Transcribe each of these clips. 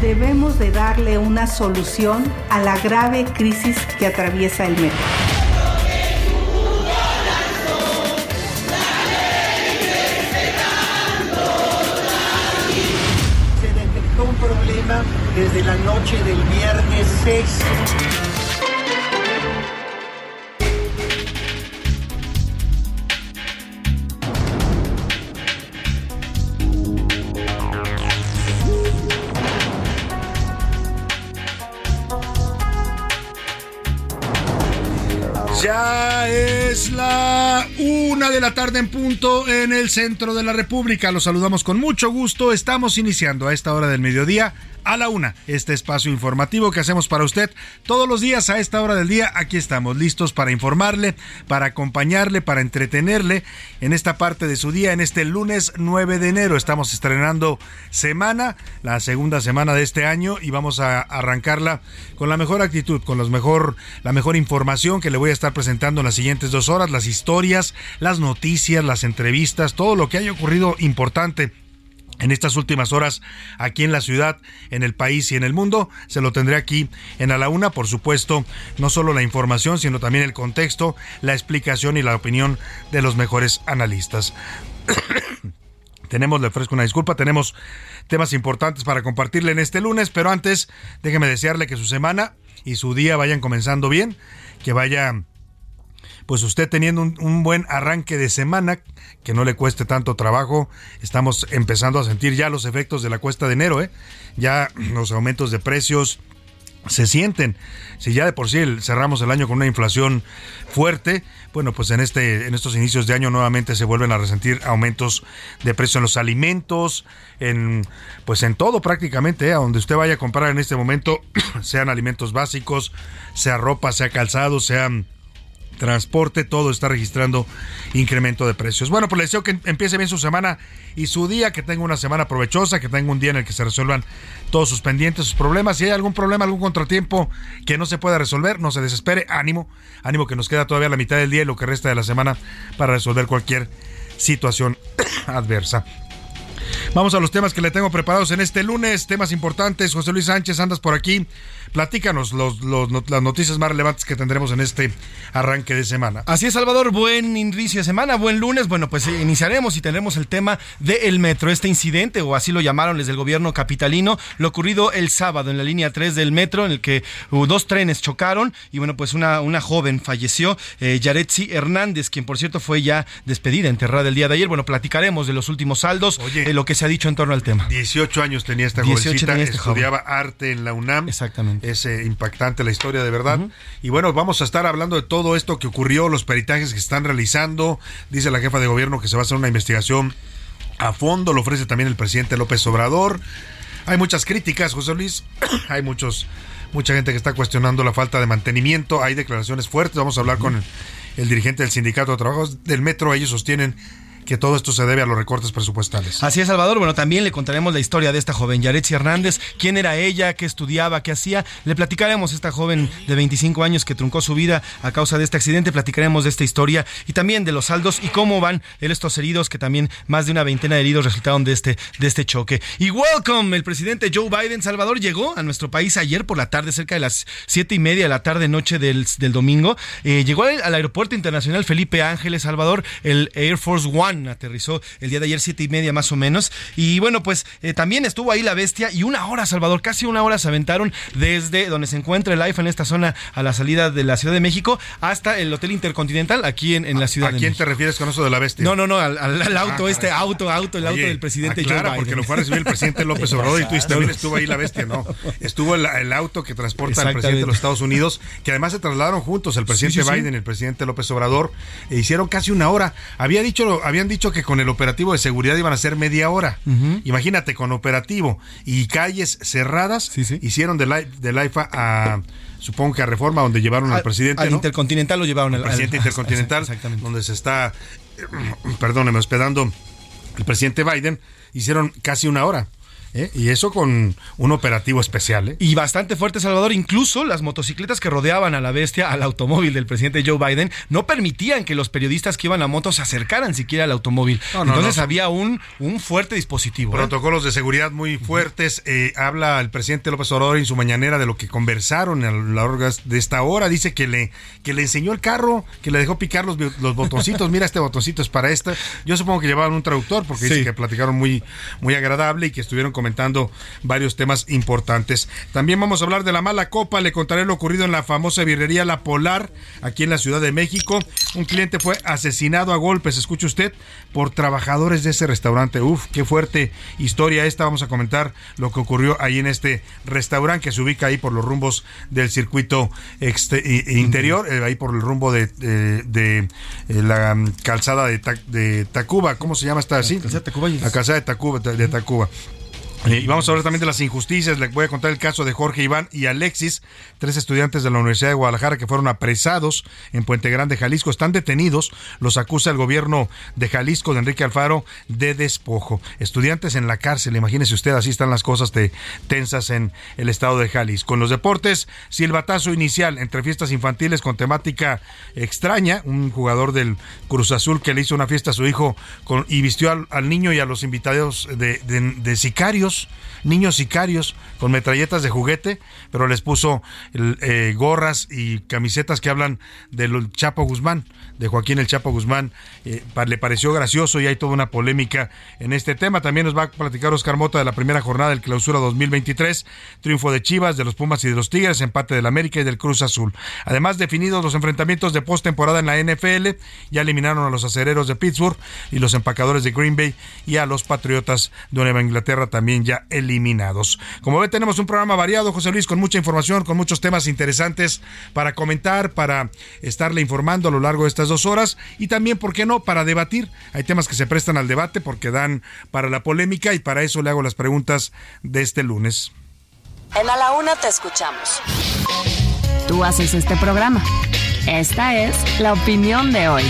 Debemos de darle una solución a la grave crisis que atraviesa el metro. Se detectó un problema desde la noche del viernes 6. De la tarde en punto en el centro de la República. Los saludamos con mucho gusto. Estamos iniciando a esta hora del mediodía a la una, este espacio informativo que hacemos para usted todos los días a esta hora del día. Aquí estamos listos para informarle, para acompañarle, para entretenerle en esta parte de su día, en este lunes 9 de enero. Estamos estrenando semana, la segunda semana de este año y vamos a arrancarla con la mejor actitud, con los mejor, la mejor información que le voy a estar presentando en las siguientes dos horas, las historias, las noticias, las entrevistas, todo lo que haya ocurrido importante en estas últimas horas aquí en la ciudad, en el país y en el mundo. Se lo tendré aquí en A la Una, por supuesto, no solo la información, sino también el contexto, la explicación y la opinión de los mejores analistas. tenemos, le ofrezco una disculpa, tenemos temas importantes para compartirle en este lunes, pero antes déjeme desearle que su semana y su día vayan comenzando bien, que vaya pues usted teniendo un, buen arranque de semana, que no le cueste tanto trabajo, estamos empezando a sentir ya los efectos de la cuesta de enero, ¿eh? ya los aumentos de precios se sienten. Si ya de por sí cerramos el año con una inflación fuerte, bueno, pues en este en estos inicios de año nuevamente se vuelven a resentir aumentos de precio en los alimentos, en pues en todo prácticamente, ¿eh? a donde usted vaya a comprar en este momento, sean alimentos básicos, sea ropa, sea calzado, sean transporte, todo está registrando incremento de precios. Bueno, pues le deseo que empiece bien su semana y su día, que tenga una semana provechosa, que tenga un día en el que se resuelvan todos sus pendientes, sus problemas. Si hay algún problema, algún contratiempo que no se pueda resolver, no se desespere, ánimo, ánimo que nos queda todavía la mitad del día y lo que resta de la semana para resolver cualquier situación adversa. Vamos a los temas que le tengo preparados en este lunes, temas importantes. José Luis Sánchez, andas por aquí. Platícanos los, las noticias más relevantes que tendremos en este arranque de semana. Así es, Salvador. Buen inicio de semana, buen lunes. Bueno, pues eh, iniciaremos y tendremos el tema del metro. Este incidente, o así lo llamaron desde el gobierno capitalino, lo ocurrido el sábado en la línea 3 del metro, en el que dos trenes chocaron y bueno, pues una, una joven falleció, eh, Yaretsi Hernández, quien por cierto fue ya despedida, enterrada el día de ayer. Bueno, platicaremos de los últimos saldos, de lo que se ha dicho en torno al tema. 18 años tenía esta jovencita, este estudiaba arte en la UNAM. Exactamente. Es eh, impactante la historia de verdad. Y bueno, vamos a estar hablando de todo esto que ocurrió, los peritajes que están realizando. Dice la jefa de gobierno que se va a hacer una investigación a fondo, lo ofrece también el presidente López Obrador. Hay muchas críticas, José Luis. Hay muchos mucha gente que está cuestionando la falta de mantenimiento. Hay declaraciones fuertes. Vamos a hablar con el, el dirigente del Sindicato de Trabajos del Metro. Ellos sostienen que todo esto se debe a los recortes presupuestales. Así es, Salvador. Bueno, también le contaremos la historia de esta joven, Yaretsi Hernández, quién era ella, qué estudiaba, qué hacía. Le platicaremos a esta joven de 25 años que truncó su vida a causa de este accidente. Platicaremos de esta historia y también de los saldos y cómo van estos heridos, que también más de una veintena de heridos resultaron de este, de este choque. Y welcome, el presidente Joe Biden, Salvador, llegó a nuestro país ayer por la tarde, cerca de las siete y media de la tarde, noche del, del domingo. Eh, llegó al, al aeropuerto internacional Felipe Ángeles, Salvador, el Air Force One Aterrizó el día de ayer, siete y media más o menos. Y bueno, pues eh, también estuvo ahí la bestia y una hora, Salvador, casi una hora se aventaron desde donde se encuentra el IFA en esta zona a la salida de la Ciudad de México hasta el Hotel Intercontinental aquí en, la Ciudad ¿A de quién México. te refieres con eso de la bestia? No, no, no, al, al- al auto, Ah, este auto, auto, el auto Oye, del presidente aclara, Joe Biden. porque lo fue a recibir el presidente López Obrador y tú también estuvo ahí la bestia, ¿no? Estuvo el, el auto que transporta al presidente de los Estados Unidos, que además se trasladaron juntos, el presidente Sí, sí, sí. Biden y el presidente López Obrador, e hicieron casi una hora. Había dicho, habían dicho que con el operativo de seguridad iban a ser media hora. Imagínate, con operativo y calles cerradas, Sí, sí. hicieron del, del IFA a, supongo que a Reforma, donde llevaron al, presidente, Al ¿no? Intercontinental lo llevaron al, presidente al- intercontinental, Exactamente. donde se está, perdóneme, hospedando el presidente Biden, hicieron casi una hora. ¿Eh? Y eso con un operativo especial. ¿eh? Y bastante fuerte, Salvador. Incluso las motocicletas que rodeaban a la bestia, al automóvil del presidente Joe Biden, no permitían que los periodistas que iban a moto se acercaran siquiera al automóvil. No, no, Entonces no. había un, un fuerte dispositivo. ¿eh? Protocolos de seguridad muy fuertes. eh, habla el presidente López Obrador en su mañanera de lo que conversaron a lo largo de esta hora. Dice que le, que le enseñó el carro, que le dejó picar los, los botoncitos. Mira, este botoncito es para esta. Yo supongo que llevaban un traductor porque dice Sí. que platicaron muy, muy agradable y que estuvieron comentando varios temas importantes. También vamos a hablar de la mala copa. Le contaré lo ocurrido en la famosa birrería La Polar, aquí en la Ciudad de México. Un cliente fue asesinado a golpes, escuche usted, por trabajadores de ese restaurante. Uf, qué fuerte historia esta. Vamos a comentar lo que ocurrió ahí en este restaurante que se ubica ahí por los rumbos del circuito i- interior, eh, ahí por el rumbo de, de- de, eh, la mm, calzada de, Ta- de Tacuba. ¿Cómo se llama esta así? calzada de Tacuba y- La calzada de Tacuba. De Tacuba. Eh, Y vamos a hablar también de las injusticias. Le voy a contar el caso de Jorge Iván y Alexis, tres estudiantes de la Universidad de Guadalajara que fueron apresados en Puente Grande, Jalisco. Están detenidos. Los acusa el gobierno de Jalisco, de Enrique Alfaro, de despojo. Estudiantes en la cárcel. Imagínese usted, así están las cosas de, tensas en el estado de Jalisco. En los deportes, silbatazo inicial entre fiestas infantiles con temática extraña. Un jugador del Cruz Azul que le hizo una fiesta a su hijo con- y vistió al, niño y a los invitados de sicarios, niños sicarios con metralletas de juguete, pero les puso eh, gorras y camisetas que hablan del Chapo Guzmán, de Joaquín el Chapo Guzmán. Eh, le pareció gracioso y hay toda una polémica en este tema. También nos va a platicar Oscar Mota de la primera jornada del Clausura 2023, triunfo de Chivas, de los Pumas y de los Tigres, empate del América y del Cruz Azul. Además, definidos los enfrentamientos de postemporada en la NFL, ya eliminaron a los acereros de Pittsburgh y los empacadores de Green Bay y a los Patriotas de Nueva Inglaterra también ya eliminados. Como ve, tenemos un programa variado, José Luis, con mucha información, con muchos temas interesantes para comentar, para estarle informando a lo largo de estas dos horas y también, ¿por qué no?, para debatir. Hay temas que se prestan al debate porque dan para la polémica y para eso le hago las preguntas de este lunes. En A la Una te escuchamos. Tú haces este programa. Esta es la opinión de hoy.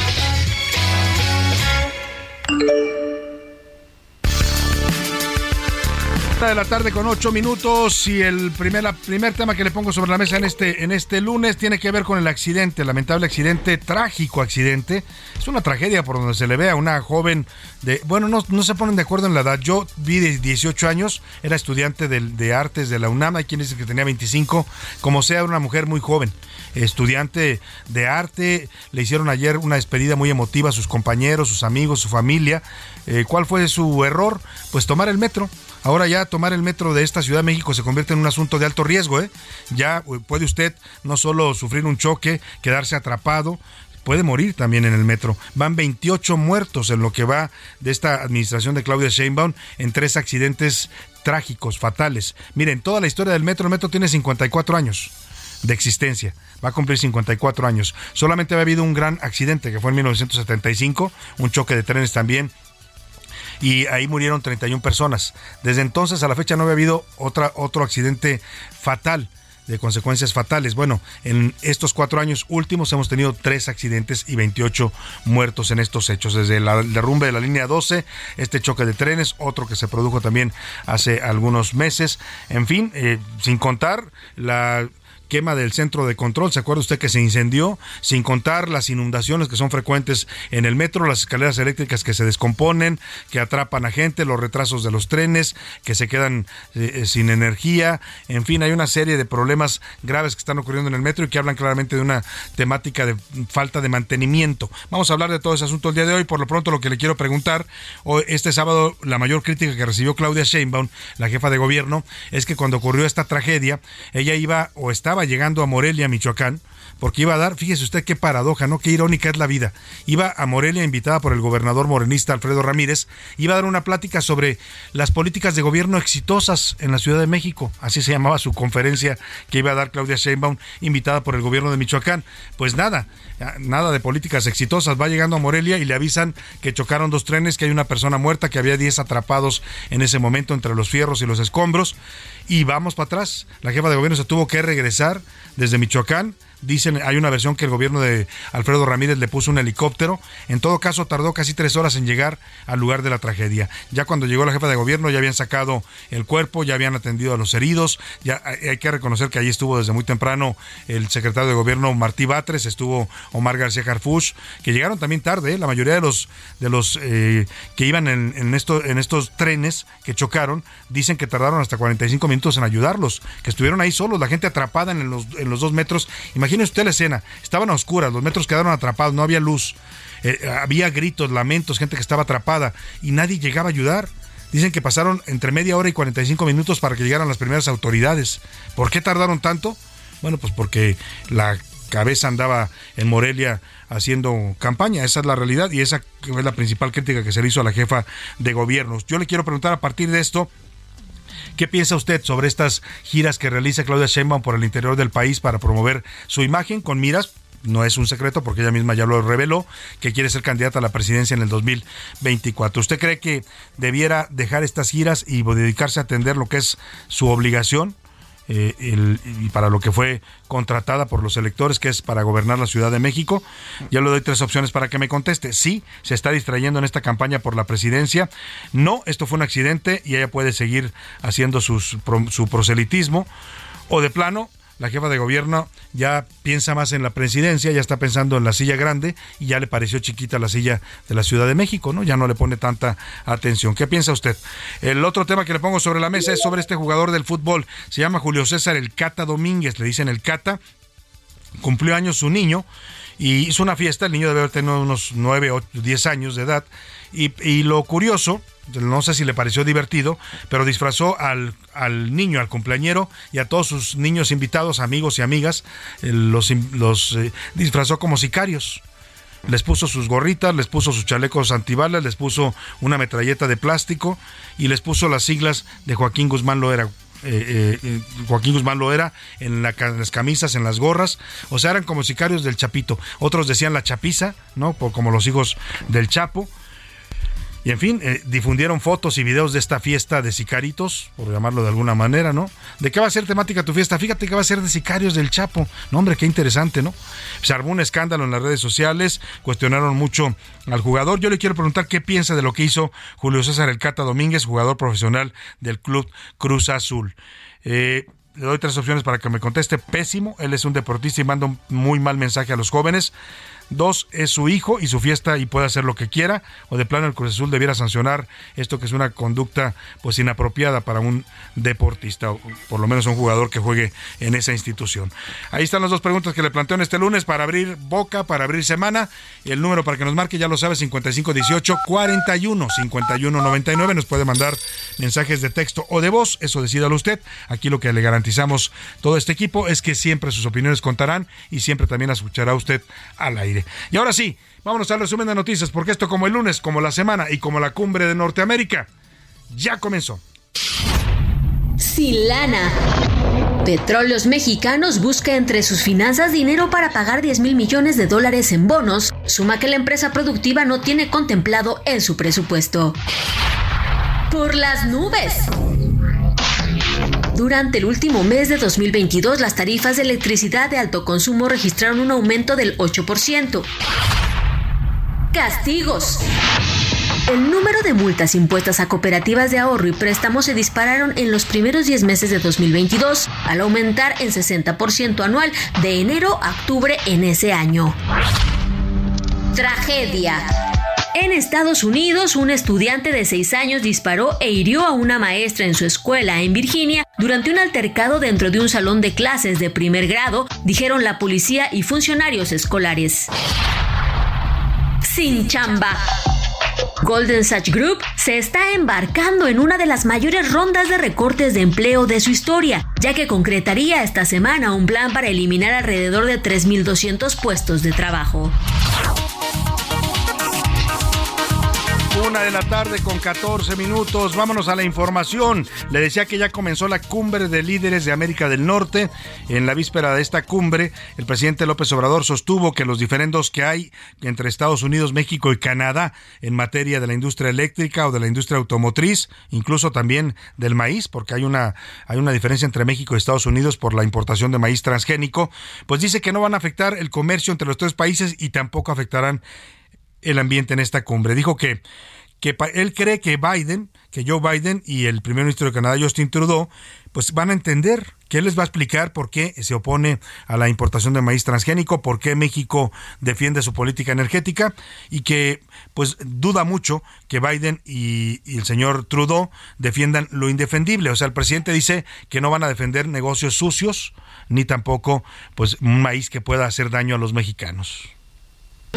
De la tarde con ocho minutos y el primer, primer tema que le pongo sobre la mesa en este, en este lunes tiene que ver con el accidente, lamentable accidente, trágico accidente. Es una tragedia por donde se le ve a una joven de, bueno, no, no se ponen de acuerdo en la edad. Yo vi de 18 años, era estudiante de, de artes de la UNAM, hay quien dice que tenía 25, como sea, era una mujer muy joven, estudiante de arte. Le hicieron ayer una despedida muy emotiva a sus compañeros, sus amigos, su familia. Eh, ¿Cuál fue su error? Pues tomar el metro. Ahora ya tomar el metro de esta Ciudad de México se convierte en un asunto de alto riesgo. ¿eh? Ya eh, puede usted no solo sufrir un choque, quedarse atrapado, puede morir también en el metro. Van 28 muertos en lo que va de esta administración de Claudia Sheinbaum en tres accidentes trágicos, fatales. Miren, toda la historia del metro, el metro tiene 54 años de existencia. Va a cumplir 54 años. Solamente había habido un gran accidente que fue en 1975, un choque de trenes también y ahí murieron 31 personas. Desde entonces a la fecha no había habido otra, otro accidente fatal de consecuencias fatales. Bueno, en estos cuatro años últimos hemos tenido tres accidentes y 28 muertos en estos hechos. Desde la- el derrumbe de la línea 12, este choque de trenes, otro que se produjo también hace algunos meses. En fin, eh, sin contar la quema del centro de control. ¿Se acuerda usted que se incendió? Sin contar las inundaciones que son frecuentes en el metro, las escaleras eléctricas que se descomponen, que atrapan a gente, los retrasos de los trenes, que se quedan eh, sin energía. En fin, hay una serie de problemas graves que están ocurriendo en el metro y que hablan claramente de una temática de falta de mantenimiento. Vamos a hablar de todo ese asunto el día de hoy. Por lo pronto, lo que le quiero preguntar, este sábado, la mayor crítica que recibió Claudia Sheinbaum, la jefa de gobierno, es que cuando ocurrió esta tragedia, ella iba o estaba llegando a Morelia, Michoacán, porque iba a dar, fíjese usted qué paradoja, ¿no? Qué irónica es la vida. Iba a Morelia invitada por el gobernador morenista Alfredo Ramírez, iba a dar una plática sobre las políticas de gobierno exitosas en la Ciudad de México, así se llamaba su conferencia que iba a dar Claudia Sheinbaum, invitada por el gobierno de Michoacán. Pues nada, nada de políticas exitosas, va llegando a Morelia y le avisan que chocaron dos trenes, que hay una persona muerta, que había 10 atrapados en ese momento entre los fierros y los escombros y vamos para atrás. La jefa de gobierno se tuvo que regresar desde Michoacán Dicen, hay una versión que el gobierno de Alfredo Ramírez le puso un helicóptero. En todo caso, tardó casi tres horas en llegar al lugar de la tragedia. Ya cuando llegó la jefa de gobierno, ya habían sacado el cuerpo, ya habían atendido a los heridos. Ya hay que reconocer que allí estuvo desde muy temprano el secretario de gobierno Martí Batres, estuvo Omar García Harfuch, que llegaron también tarde. ¿eh? La mayoría de los de los eh, que iban en, en, esto, en estos trenes que chocaron dicen que tardaron hasta 45 minutos en ayudarlos, que estuvieron ahí solos, la gente atrapada en los, en los dos metros. Imagínese usted la escena, estaban a oscuras, los metros quedaron atrapados, no había luz, eh, había gritos, lamentos, gente que estaba atrapada y nadie llegaba a ayudar. Dicen que pasaron entre media hora y 45 minutos para que llegaran las primeras autoridades. ¿Por qué tardaron tanto? Bueno, pues porque la cabeza andaba en Morelia haciendo campaña. Esa es la realidad y esa es la principal crítica que se le hizo a la jefa de gobierno. Yo le quiero preguntar a partir de esto, ¿Qué piensa usted sobre estas giras que realiza Claudia Sheinbaum por el interior del país para promover su imagen con miras no es un secreto porque ella misma ya lo reveló, que quiere ser candidata a la presidencia en el 2024. ¿Usted cree que debiera dejar estas giras y dedicarse a atender lo que es su obligación? Eh, y para lo que fue contratada por los electores, que es para gobernar la Ciudad de México. Ya le doy tres opciones para que me conteste. Sí, se está distrayendo en esta campaña por la presidencia. No, esto fue un accidente y ella puede seguir haciendo su proselitismo. O de plano, la jefa de gobierno ya piensa más en la presidencia, ya está pensando en la silla grande y ya le pareció chiquita la silla de la Ciudad de México, ¿no? Ya no le pone tanta atención. ¿Qué piensa usted? El otro tema que le pongo sobre la mesa es sobre este jugador del fútbol. Se llama Julio César El Cata Domínguez, le dicen El Cata. Cumplió años su niño y hizo una fiesta. El niño debe haber tenido unos 9 o 10 años de edad. Y, y lo curioso no sé si le pareció divertido, pero disfrazó al, al, niño, al cumpleañero y a todos sus niños invitados, amigos y amigas, eh, los, los eh, disfrazó como sicarios. Les puso sus gorritas, les puso sus chalecos antibalas, les puso una metralleta de plástico y les puso las siglas de Joaquín Guzmán Loera. Eh, Joaquín Guzmán Loera en, la, en, las camisas, en las gorras, o sea, eran como sicarios del Chapito. Otros decían la chapiza, ¿no? Como los hijos del Chapo. Y en fin, eh, difundieron fotos y videos de esta fiesta de sicaritos, por llamarlo de alguna manera, ¿no? ¿De qué va a ser temática tu fiesta? Fíjate que va a ser de sicarios del Chapo. No, hombre, qué interesante, ¿no? Se armó un escándalo en las redes sociales, cuestionaron mucho al jugador. Yo le quiero preguntar qué piensa de lo que hizo Julio César El Cata Domínguez, jugador profesional del club Cruz Azul. Eh, le doy tres opciones para que me conteste. Pésimo, él es un deportista y manda un muy mal mensaje a los jóvenes. Dos, es su hijo y su fiesta y puede hacer lo que quiera. O de plano el Cruz Azul debiera sancionar esto que es una conducta pues inapropiada para un deportista, o por lo menos un jugador que juegue en esa institución. Ahí están las dos preguntas que le planteo en este lunes para abrir boca, para abrir semana. El número para que nos marque, ya lo sabe, 5518 41 51 99. Nos puede mandar mensajes de texto o de voz, eso decídalo usted. Aquí lo que le garantizamos todo este equipo es que siempre sus opiniones contarán y siempre también las escuchará usted al aire. Y ahora sí, vámonos al resumen de noticias, porque esto como el lunes, como la semana y como la cumbre de Norteamérica, ya comenzó. Silana. Petróleos Mexicanos busca entre sus finanzas dinero para pagar 10 mil millones de dólares en bonos, suma que la empresa productiva no tiene contemplado en su presupuesto. Por las nubes. Durante el último mes de 2022, las tarifas de electricidad de alto consumo registraron un aumento del 8%. Castigos. El número de multas impuestas a cooperativas de ahorro y préstamo se dispararon en los primeros 10 meses de 2022, al aumentar en 60% anual de enero a octubre en ese año. Tragedia. En Estados Unidos, un estudiante de 6 años disparó e hirió a una maestra en su escuela en Virginia durante un altercado dentro de un salón de clases de primer grado, dijeron la policía y funcionarios escolares. Sin chamba. Golden Sachs Group se está embarcando en una de las mayores rondas de recortes de empleo de su historia, ya que concretaría esta semana un plan para eliminar alrededor de 3.200 puestos de trabajo. Una de la tarde con 14 minutos. Vámonos a la información. Le decía que ya comenzó la cumbre de líderes de América del Norte. En la víspera de esta cumbre, el presidente López Obrador sostuvo que los diferendos que hay entre Estados Unidos, México y Canadá en materia de la industria eléctrica o de la industria automotriz, incluso también del maíz, porque hay una, hay una diferencia entre México y Estados Unidos por la importación de maíz transgénico, pues dice que no van a afectar el comercio entre los tres países y tampoco afectarán el ambiente en esta cumbre. Dijo que, que él cree que Biden, que Joe Biden y el primer ministro de Canadá, Justin Trudeau, pues van a entender que él les va a explicar por qué se opone a la importación de maíz transgénico, por qué México defiende su política energética y que pues duda mucho que Biden y, y, el señor Trudeau defiendan lo indefendible. O sea, el presidente dice que no van a defender negocios sucios ni tampoco pues un maíz que pueda hacer daño a los mexicanos.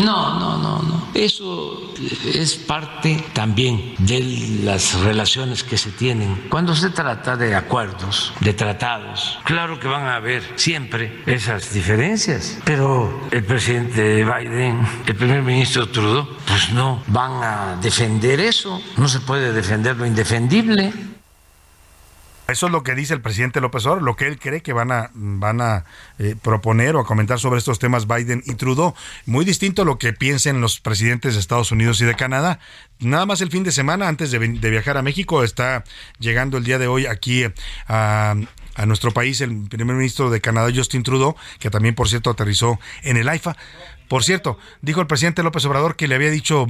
No, no, no, no. Eso es parte también de las relaciones que se tienen. Cuando se trata de acuerdos, de tratados, claro que van a haber siempre esas diferencias, pero el presidente Biden, el primer ministro Trudeau, pues no van a defender eso. No se puede defender lo indefendible. Eso es lo que dice el presidente López Obrador, lo que él cree que van a, van a eh, proponer o a comentar sobre estos temas Biden y Trudeau. Muy distinto a lo que piensen los presidentes de Estados Unidos y de Canadá. Nada más el fin de semana, antes de, de viajar a México, está llegando el día de hoy aquí a, a nuestro país el primer ministro de Canadá, Justin Trudeau, que también, por cierto, aterrizó en el AIFA. Por cierto, dijo el presidente López Obrador que le había dicho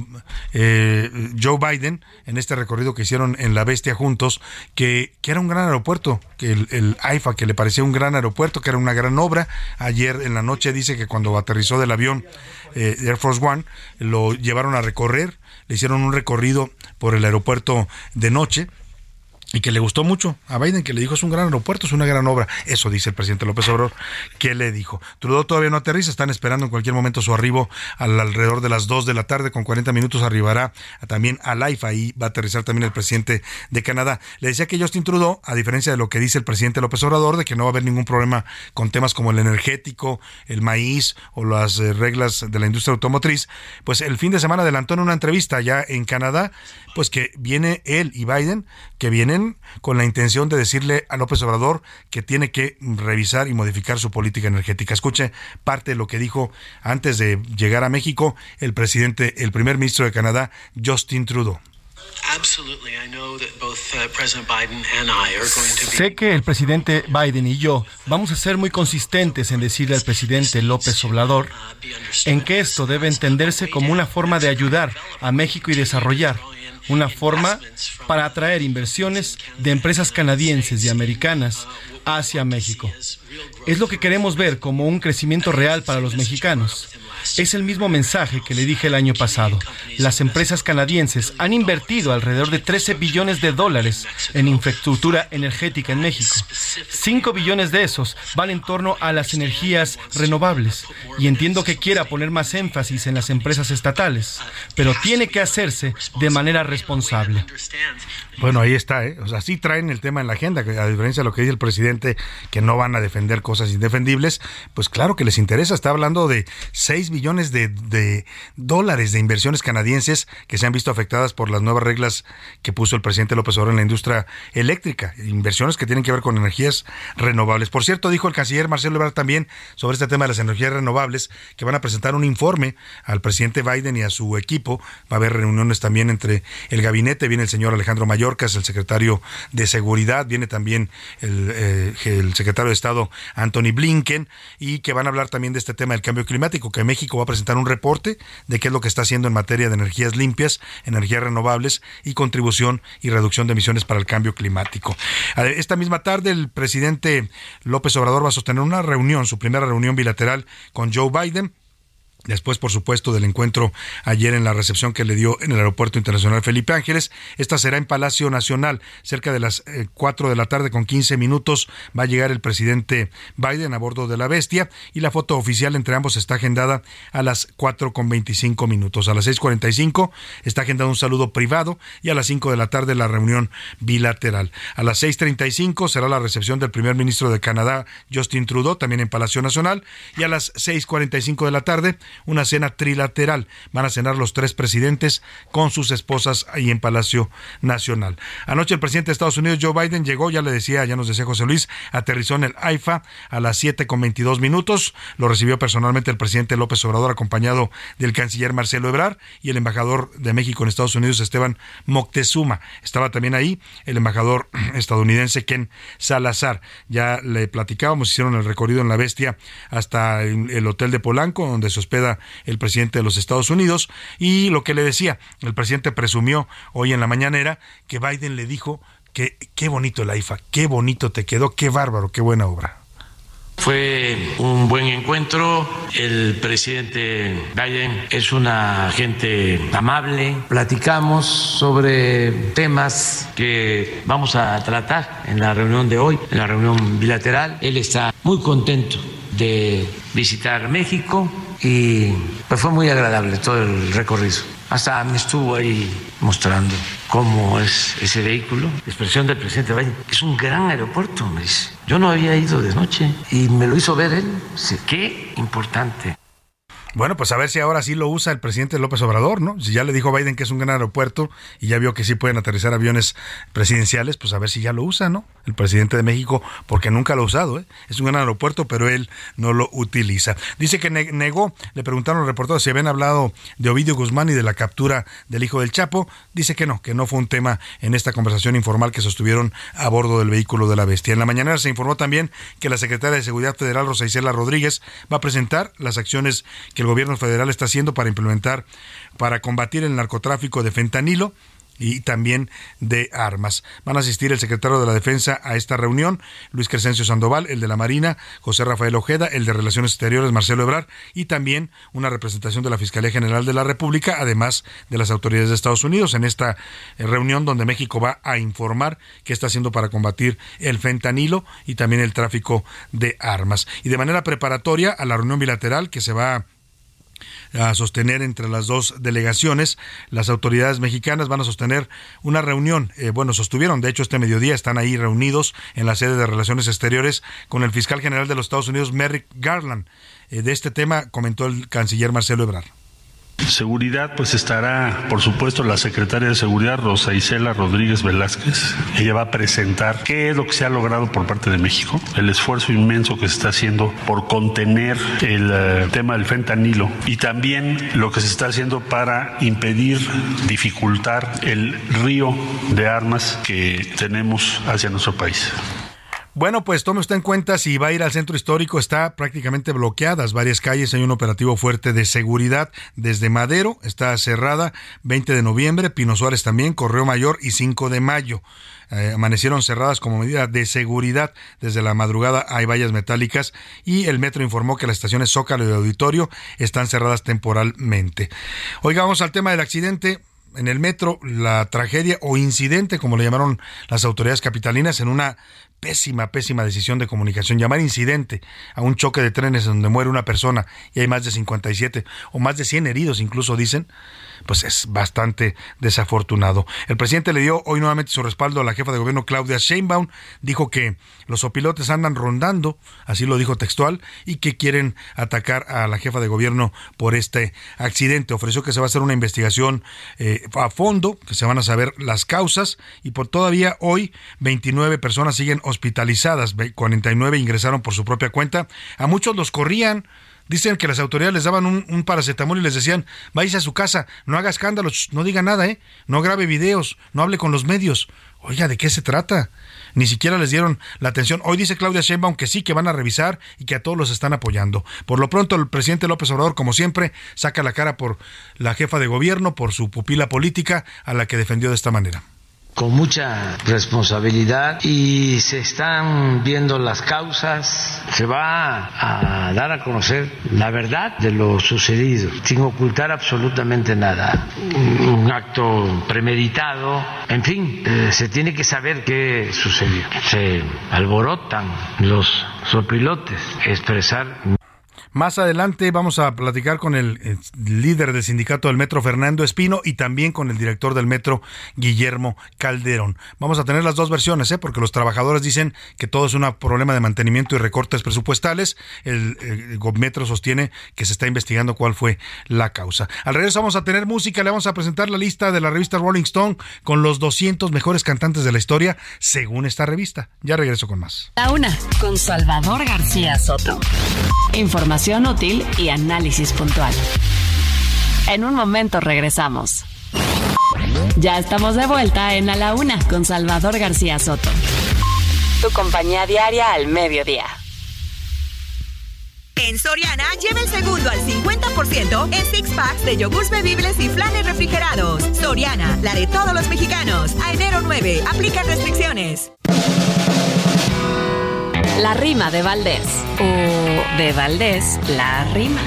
eh, Joe Biden en este recorrido que hicieron en La Bestia juntos que, era un gran aeropuerto, que el, el, AIFA, que le parecía un gran aeropuerto, que era una gran obra. Ayer en la noche dice que cuando aterrizó del avión eh, Air Force One, lo llevaron a recorrer, le hicieron un recorrido por el aeropuerto de noche y que le gustó mucho a Biden, que le dijo es un gran aeropuerto, es una gran obra. Eso dice el presidente López Obrador. ¿Qué le dijo? Trudeau todavía no aterriza, están esperando en cualquier momento su arribo al alrededor de las 2 de la tarde, con 40 minutos arribará también a Life, ahí va a aterrizar también el presidente de Canadá. Le decía que Justin Trudeau, a diferencia de lo que dice el presidente López Obrador, de que no va a haber ningún problema con temas como el energético, el maíz o las eh, reglas de la industria automotriz, pues el fin de semana adelantó en una entrevista ya en Canadá, pues que viene él y Biden, que vienen con la intención de decirle a López Obrador que tiene que revisar y modificar su política energética. Escuche parte de lo que dijo antes de llegar a México el presidente, el primer ministro de Canadá, Justin Trudeau. Sé que el presidente Biden y yo vamos a ser muy consistentes en decirle al presidente López Obrador en que esto debe entenderse como una forma de ayudar a México y desarrollar una forma para atraer inversiones de empresas canadienses y americanas hacia México. Es lo que queremos ver como un crecimiento real para los mexicanos. Es el mismo mensaje que le dije el año pasado. Las empresas canadienses han invertido alrededor de 13 billones de dólares en infraestructura energética en México. 5 billones de esos van en torno a las energías renovables. Y entiendo que quiera poner más énfasis en las empresas estatales, pero tiene que hacerse de manera responsable. Bueno, ahí está, ¿eh? O sea, sí traen el tema en la agenda, a diferencia de lo que dice el presidente, que no van a defender cosas indefendibles, pues claro que les interesa. Está hablando de 6 billones de, de, dólares de inversiones canadienses que se han visto afectadas por las nuevas reglas que puso el presidente López Obrador en la industria eléctrica. Inversiones que tienen que ver con energías renovables. Por cierto, dijo el canciller Marcelo Ebrard también sobre este tema de las energías renovables, que van a presentar un informe al presidente Biden y a su equipo. Va a haber reuniones también entre el gabinete, viene el señor Alejandro Mayor el secretario de Seguridad, viene también el, eh, el, secretario de Estado Anthony Blinken, y que van a hablar también de este tema del cambio climático, que México va a presentar un reporte de qué es lo que está haciendo en materia de energías limpias, energías renovables y contribución y reducción de emisiones para el cambio climático. Esta misma tarde el presidente López Obrador va a sostener una reunión, su primera reunión bilateral con Joe Biden Después, por supuesto, del encuentro ayer en la recepción que le dio en el Aeropuerto Internacional Felipe Ángeles. Esta será en Palacio Nacional, cerca de las 4 eh, de la tarde con 15 minutos. Va a llegar el presidente Biden a bordo de la bestia y la foto oficial entre ambos está agendada a las 4 con 25 minutos. A las 6.45 está agendado un saludo privado y a las 5 de la tarde la reunión bilateral. A las 6.35 será la recepción del primer ministro de Canadá, Justin Trudeau, también en Palacio Nacional. Y a las 6.45 de la tarde una cena trilateral. Van a cenar los tres presidentes con sus esposas ahí en Palacio Nacional. Anoche el presidente de Estados Unidos, Joe Biden, llegó, ya le decía, ya nos decía José Luis, aterrizó en el AIFA a las 7 con 22 minutos. Lo recibió personalmente el presidente López Obrador, acompañado del canciller Marcelo Ebrard y el embajador de México en Estados Unidos, Esteban Moctezuma. Estaba también ahí el embajador estadounidense Ken Salazar. Ya le platicábamos, hicieron el recorrido en la bestia hasta el hotel de Polanco, donde se hospeda el presidente de los Estados Unidos. Y lo que le decía, el presidente presumió hoy en la mañanera que Biden le dijo que qué bonito el AIFA, qué bonito te quedó, qué bárbaro, qué buena obra. Fue un buen encuentro. El presidente Biden es una gente amable. Platicamos sobre temas que vamos a tratar en la reunión de hoy, en la reunión bilateral. Él está muy contento de visitar México y pues fue muy agradable todo el recorrido. Hasta me estuvo ahí mostrando cómo es ese vehículo. Expresión del presidente Biden, es un gran aeropuerto, me dice. Yo no había ido de noche y me lo hizo ver él. Qué importante bueno, pues a ver si ahora sí lo usa el presidente López Obrador, ¿no? Si ya le dijo Biden que es un gran aeropuerto y ya vio que sí pueden aterrizar aviones presidenciales, pues a ver si ya lo usa, ¿no? El presidente de México, porque nunca lo ha usado, ¿eh? Es un gran aeropuerto, pero él no lo utiliza. Dice que negó, le preguntaron los reporteros si habían hablado de Ovidio Guzmán y de la captura del hijo del Chapo. Dice que no, que no fue un tema en esta conversación informal que sostuvieron a bordo del vehículo de la bestia. En la mañana se informó también que la secretaria de Seguridad Federal, Rosa Isela Rodríguez, va a presentar las acciones que el gobierno federal está haciendo para implementar, para combatir el narcotráfico de fentanilo y también de armas. Van a asistir el secretario de la Defensa a esta reunión, Luis Crescencio Sandoval, el de la Marina, José Rafael Ojeda, el de Relaciones Exteriores, Marcelo Ebrar, y también una representación de la Fiscalía General de la República, además de las autoridades de Estados Unidos, en esta eh, reunión donde México va a informar qué está haciendo para combatir el fentanilo y también el tráfico de armas. Y de manera preparatoria a la reunión bilateral que se va a a sostener entre las dos delegaciones. Las autoridades mexicanas van a sostener una reunión, eh, bueno, sostuvieron, de hecho este mediodía están ahí reunidos en la sede de Relaciones Exteriores con el fiscal general de los Estados Unidos, Merrick Garland. Eh, de este tema comentó el canciller Marcelo Ebrard. Seguridad, pues estará, por supuesto, la secretaria de Seguridad, Rosa Isela Rodríguez Velázquez. Ella va a presentar qué es lo que se ha logrado por parte de México, el esfuerzo inmenso que se está haciendo por contener el eh, tema del fentanilo y también lo que se está haciendo para impedir, dificultar el río de armas que tenemos hacia nuestro país. Bueno, pues tome usted en cuenta si va a ir al centro histórico, está prácticamente bloqueadas varias calles, hay un operativo fuerte de seguridad desde Madero, está cerrada 20 de noviembre, Pino Suárez también, Correo Mayor y 5 de mayo. Eh, amanecieron cerradas como medida de seguridad. Desde la madrugada hay vallas metálicas y el metro informó que las estaciones Zócalo y Auditorio están cerradas temporalmente. Oiga, vamos al tema del accidente en el metro, la tragedia o incidente, como le llamaron las autoridades capitalinas, en una pésima, pésima decisión de comunicación, llamar incidente a un choque de trenes donde muere una persona y hay más de 57 o más de 100 heridos, incluso dicen, pues es bastante desafortunado. El presidente le dio hoy nuevamente su respaldo a la jefa de gobierno Claudia Sheinbaum, dijo que los opilotes andan rondando, así lo dijo textual, y que quieren atacar a la jefa de gobierno por este accidente. Ofreció que se va a hacer una investigación eh, a fondo, que se van a saber las causas, y por todavía hoy 29 personas siguen hospitalizadas, 49 ingresaron por su propia cuenta, a muchos los corrían Dicen que las autoridades les daban un, paracetamol y les decían, váyase a su casa, no haga escándalos, no diga nada, ¿eh? No grabe videos, no hable con los medios. Oiga, ¿de qué se trata? Ni siquiera les dieron la atención. Hoy dice Claudia Sheinbaum que sí, que van a revisar y que a todos los están apoyando. Por lo pronto, el presidente López Obrador, como siempre, saca la cara por la jefa de gobierno, por su pupila política, a la que defendió de esta manera con mucha responsabilidad y se están viendo las causas, se va a dar a conocer la verdad de lo sucedido, sin ocultar absolutamente nada. Un acto premeditado, en fin, eh, se tiene que saber qué sucedió. Se alborotan los sopilotes, expresar más adelante vamos a platicar con el, líder del sindicato del metro, Fernando Espino, y también con el director del metro, Guillermo Calderón. Vamos a tener las dos versiones, ¿eh? porque los trabajadores dicen que todo es un problema de mantenimiento y recortes presupuestales. El, el, metro sostiene que se está investigando cuál fue la causa. Al regreso vamos a tener música, le vamos a presentar la lista de la revista Rolling Stone con los 200 mejores cantantes de la historia, según esta revista. Ya regreso con más. La una, con Salvador García Soto. Información útil y análisis puntual. En un momento regresamos. Ya estamos de vuelta en A la Una con Salvador García Soto. Tu compañía diaria al mediodía. En Soriana, lleva el segundo al 50% en six packs de yogurts bebibles y flanes refrigerados. Soriana, la de todos los mexicanos. A enero 9, aplica restricciones. La rima de Valdés. O de Valdés, la rima.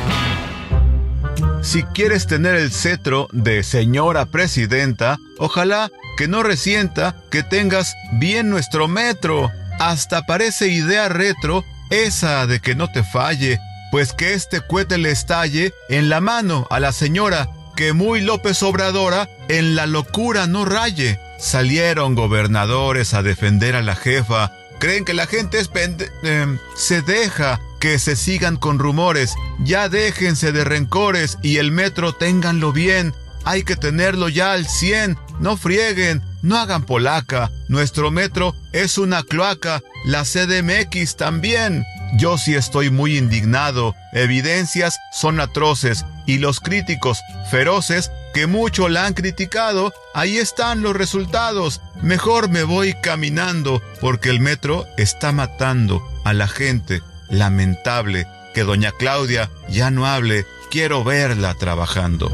Si quieres tener el cetro de señora presidenta, ojalá que no resienta que tengas bien nuestro metro. Hasta parece idea retro esa de que no te falle, pues que este cohete le estalle en la mano a la señora, que muy López Obradora en la locura no raye. Salieron gobernadores a defender a la jefa, Creen que la gente es pende em, se deja que se sigan con rumores. Ya déjense de rencores y el metro ténganlo bien. Hay que tenerlo ya al 100. No frieguen, no hagan polaca. Nuestro metro es una cloaca. La CDMX también. Yo sí estoy muy indignado. Evidencias son atroces y los críticos feroces que mucho la han criticado, ahí están los resultados. Mejor me voy caminando porque el metro está matando a la gente. Lamentable que doña Claudia ya no hable. Quiero verla trabajando.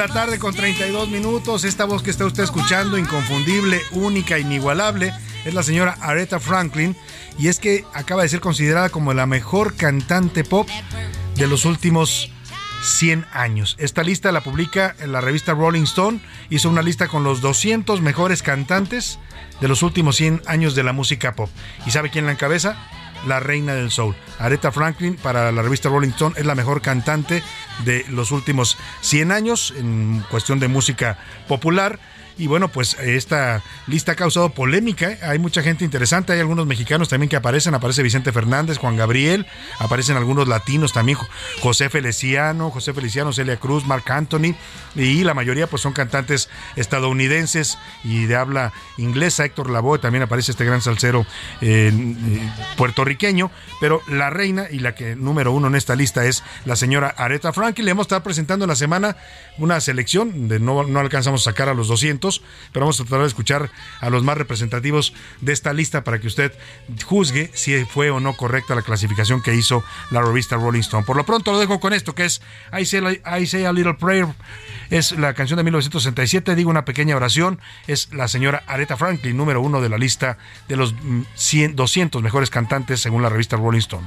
La tarde con 32 minutos. Esta voz que está usted escuchando, inconfundible, única, inigualable, es la señora Aretha Franklin. Y es que acaba de ser considerada como la mejor cantante pop de los últimos 100 años. Esta lista la publica en la revista Rolling Stone. Hizo una lista con los 200 mejores cantantes de los últimos 100 años de la música pop. ¿Y sabe quién la encabeza? La reina del soul. Aretha Franklin, para la revista Rolling Stone, es la mejor cantante de los últimos 100 años en cuestión de música popular. Y bueno, pues esta lista ha causado polémica. ¿eh? Hay mucha gente interesante. Hay algunos mexicanos también que aparecen. Aparece Vicente Fernández, Juan Gabriel. Aparecen algunos latinos también. José Feliciano, José Feliciano, Celia Cruz, Mark Anthony. Y la mayoría pues son cantantes estadounidenses y de habla inglesa. Héctor Lavoe también aparece este gran salsero eh, puertorriqueño. Pero la reina y la que número uno en esta lista es la señora Aretha Franklin. Le hemos estado presentando en la semana una selección de no, no alcanzamos a sacar a los 200 pero vamos a tratar de escuchar a los más representativos de esta lista para que usted juzgue si fue o no correcta la clasificación que hizo la revista Rolling Stone. Por lo pronto lo dejo con esto que es I Say, I Say a Little Prayer, es la canción de 1967, digo una pequeña oración, es la señora Aretha Franklin, número uno de la lista de los 100, mm, 200 mejores cantantes según la revista Rolling Stone.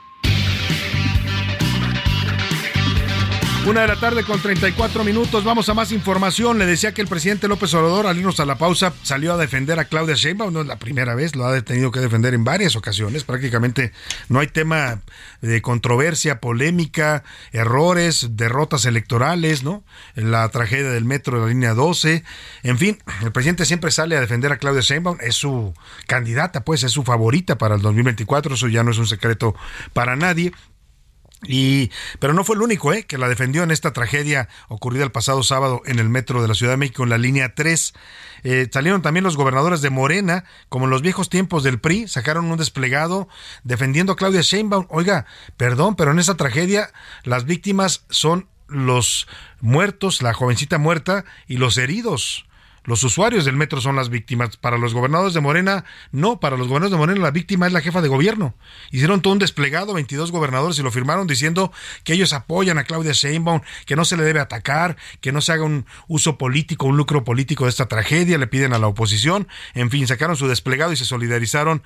Una de la tarde con 34 minutos. Vamos a más información. Le decía que el presidente López Obrador, al irnos a la pausa, salió a defender a Claudia Sheinbaum. No es la primera vez, lo ha tenido que defender en varias ocasiones. Prácticamente no hay tema de controversia, polémica, errores, derrotas electorales, ¿no? La tragedia del metro de la línea 12. En fin, el presidente siempre sale a defender a Claudia Sheinbaum. Es su candidata, pues, es su favorita para el 2024. Eso ya no es un secreto para nadie. Y, pero no fue el único ¿eh? que la defendió en esta tragedia ocurrida el pasado sábado en el metro de la Ciudad de México, en la línea 3. Eh, salieron también los gobernadores de Morena, como en los viejos tiempos del PRI, sacaron un desplegado defendiendo a Claudia Sheinbaum. Oiga, perdón, pero en esa tragedia las víctimas son los muertos, la jovencita muerta y los heridos. Los usuarios del metro son las víctimas. Para los gobernadores de Morena, no. Para los gobernadores de Morena, la víctima es la jefa de gobierno. Hicieron todo un desplegado, 22 gobernadores, y lo firmaron diciendo que ellos apoyan a Claudia Sheinbaum, que no se le debe atacar, que no se haga un uso político, un lucro político de esta tragedia. Le piden a la oposición. En fin, sacaron su desplegado y se solidarizaron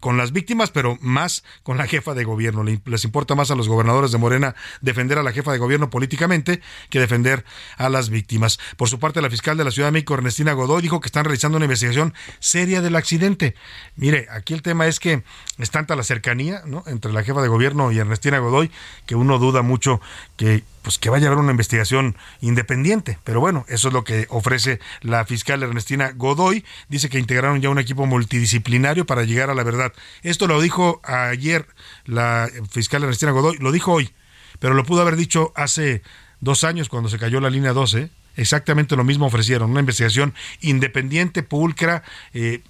con, las víctimas, pero más con la jefa de gobierno. Les importa más a los gobernadores de Morena defender a la jefa de gobierno políticamente que defender a las víctimas. Por su parte, la fiscal de la Ciudad de México, Ernestina Godoy dijo que están realizando una investigación seria del accidente. Mire, aquí el tema es que es tanta la cercanía ¿no? entre la jefa de gobierno y Ernestina Godoy que uno duda mucho que pues que vaya a haber una investigación independiente. Pero bueno, eso es lo que ofrece la fiscal Ernestina Godoy. Dice que integraron ya un equipo multidisciplinario para llegar a la verdad. Esto lo dijo ayer la fiscal Ernestina Godoy, lo dijo hoy, pero lo pudo haber dicho hace dos años cuando se cayó la línea 12 exactamente lo mismo ofrecieron, una investigación independiente, pulcra, eh,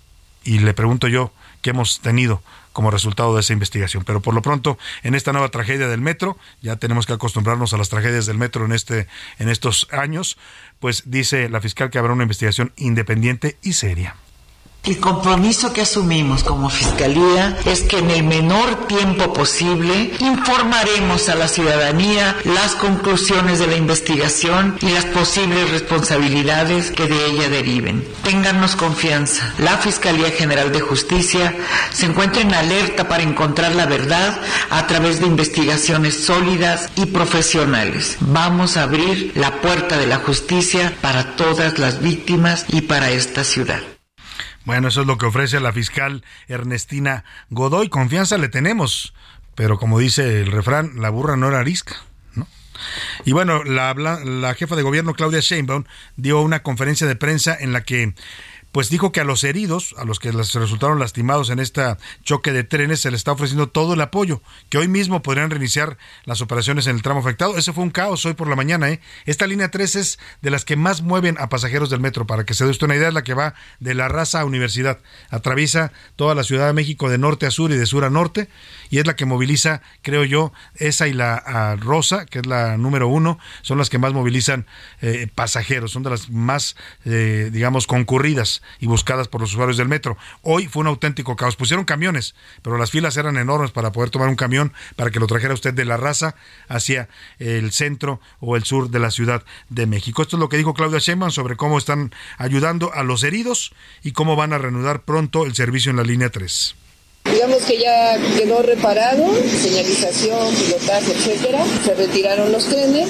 y le pregunto yo qué hemos tenido como resultado de esa investigación. Pero por lo pronto, en esta nueva tragedia del metro, ya tenemos que acostumbrarnos a las tragedias del metro en este, en estos años, pues dice la fiscal que habrá una investigación independiente y seria. El compromiso que asumimos como Fiscalía es que en el menor tiempo posible informaremos a la ciudadanía las conclusiones de la investigación y las posibles responsabilidades que de ella deriven. Téngannos confianza. La Fiscalía General de Justicia se encuentra en alerta para encontrar la verdad a través de investigaciones sólidas y profesionales. Vamos a abrir la puerta de la justicia para todas las víctimas y para esta ciudad. Bueno, eso es lo que ofrece la fiscal Ernestina Godoy. Confianza le tenemos, pero como dice el refrán, la burra no era arisca. ¿no? Y bueno, la, la jefa de gobierno Claudia Sheinbaum dio una conferencia de prensa en la que pues dijo que a los heridos, a los que les resultaron lastimados en este choque de trenes, se les está ofreciendo todo el apoyo, que hoy mismo podrían reiniciar las operaciones en el tramo afectado. Ese fue un caos hoy por la mañana. ¿eh? Esta línea 3 es de las que más mueven a pasajeros del metro, para que se dé usted una idea, es la que va de la raza a universidad. Atraviesa toda la Ciudad de México de norte a sur y de sur a norte, y es la que moviliza, creo yo, esa y la rosa, que es la número uno, son las que más movilizan eh, pasajeros, son de las más, eh, digamos, concurridas y buscadas por los usuarios del metro. Hoy fue un auténtico caos. Pusieron camiones, pero las filas eran enormes para poder tomar un camión para que lo trajera usted de la raza hacia el centro o el sur de la Ciudad de México. Esto es lo que dijo Claudia Sheinbaum sobre cómo están ayudando a los heridos y cómo van a reanudar pronto el servicio en la línea 3. Digamos que ya quedó reparado, señalización, pilotaje, etcétera. Se retiraron los trenes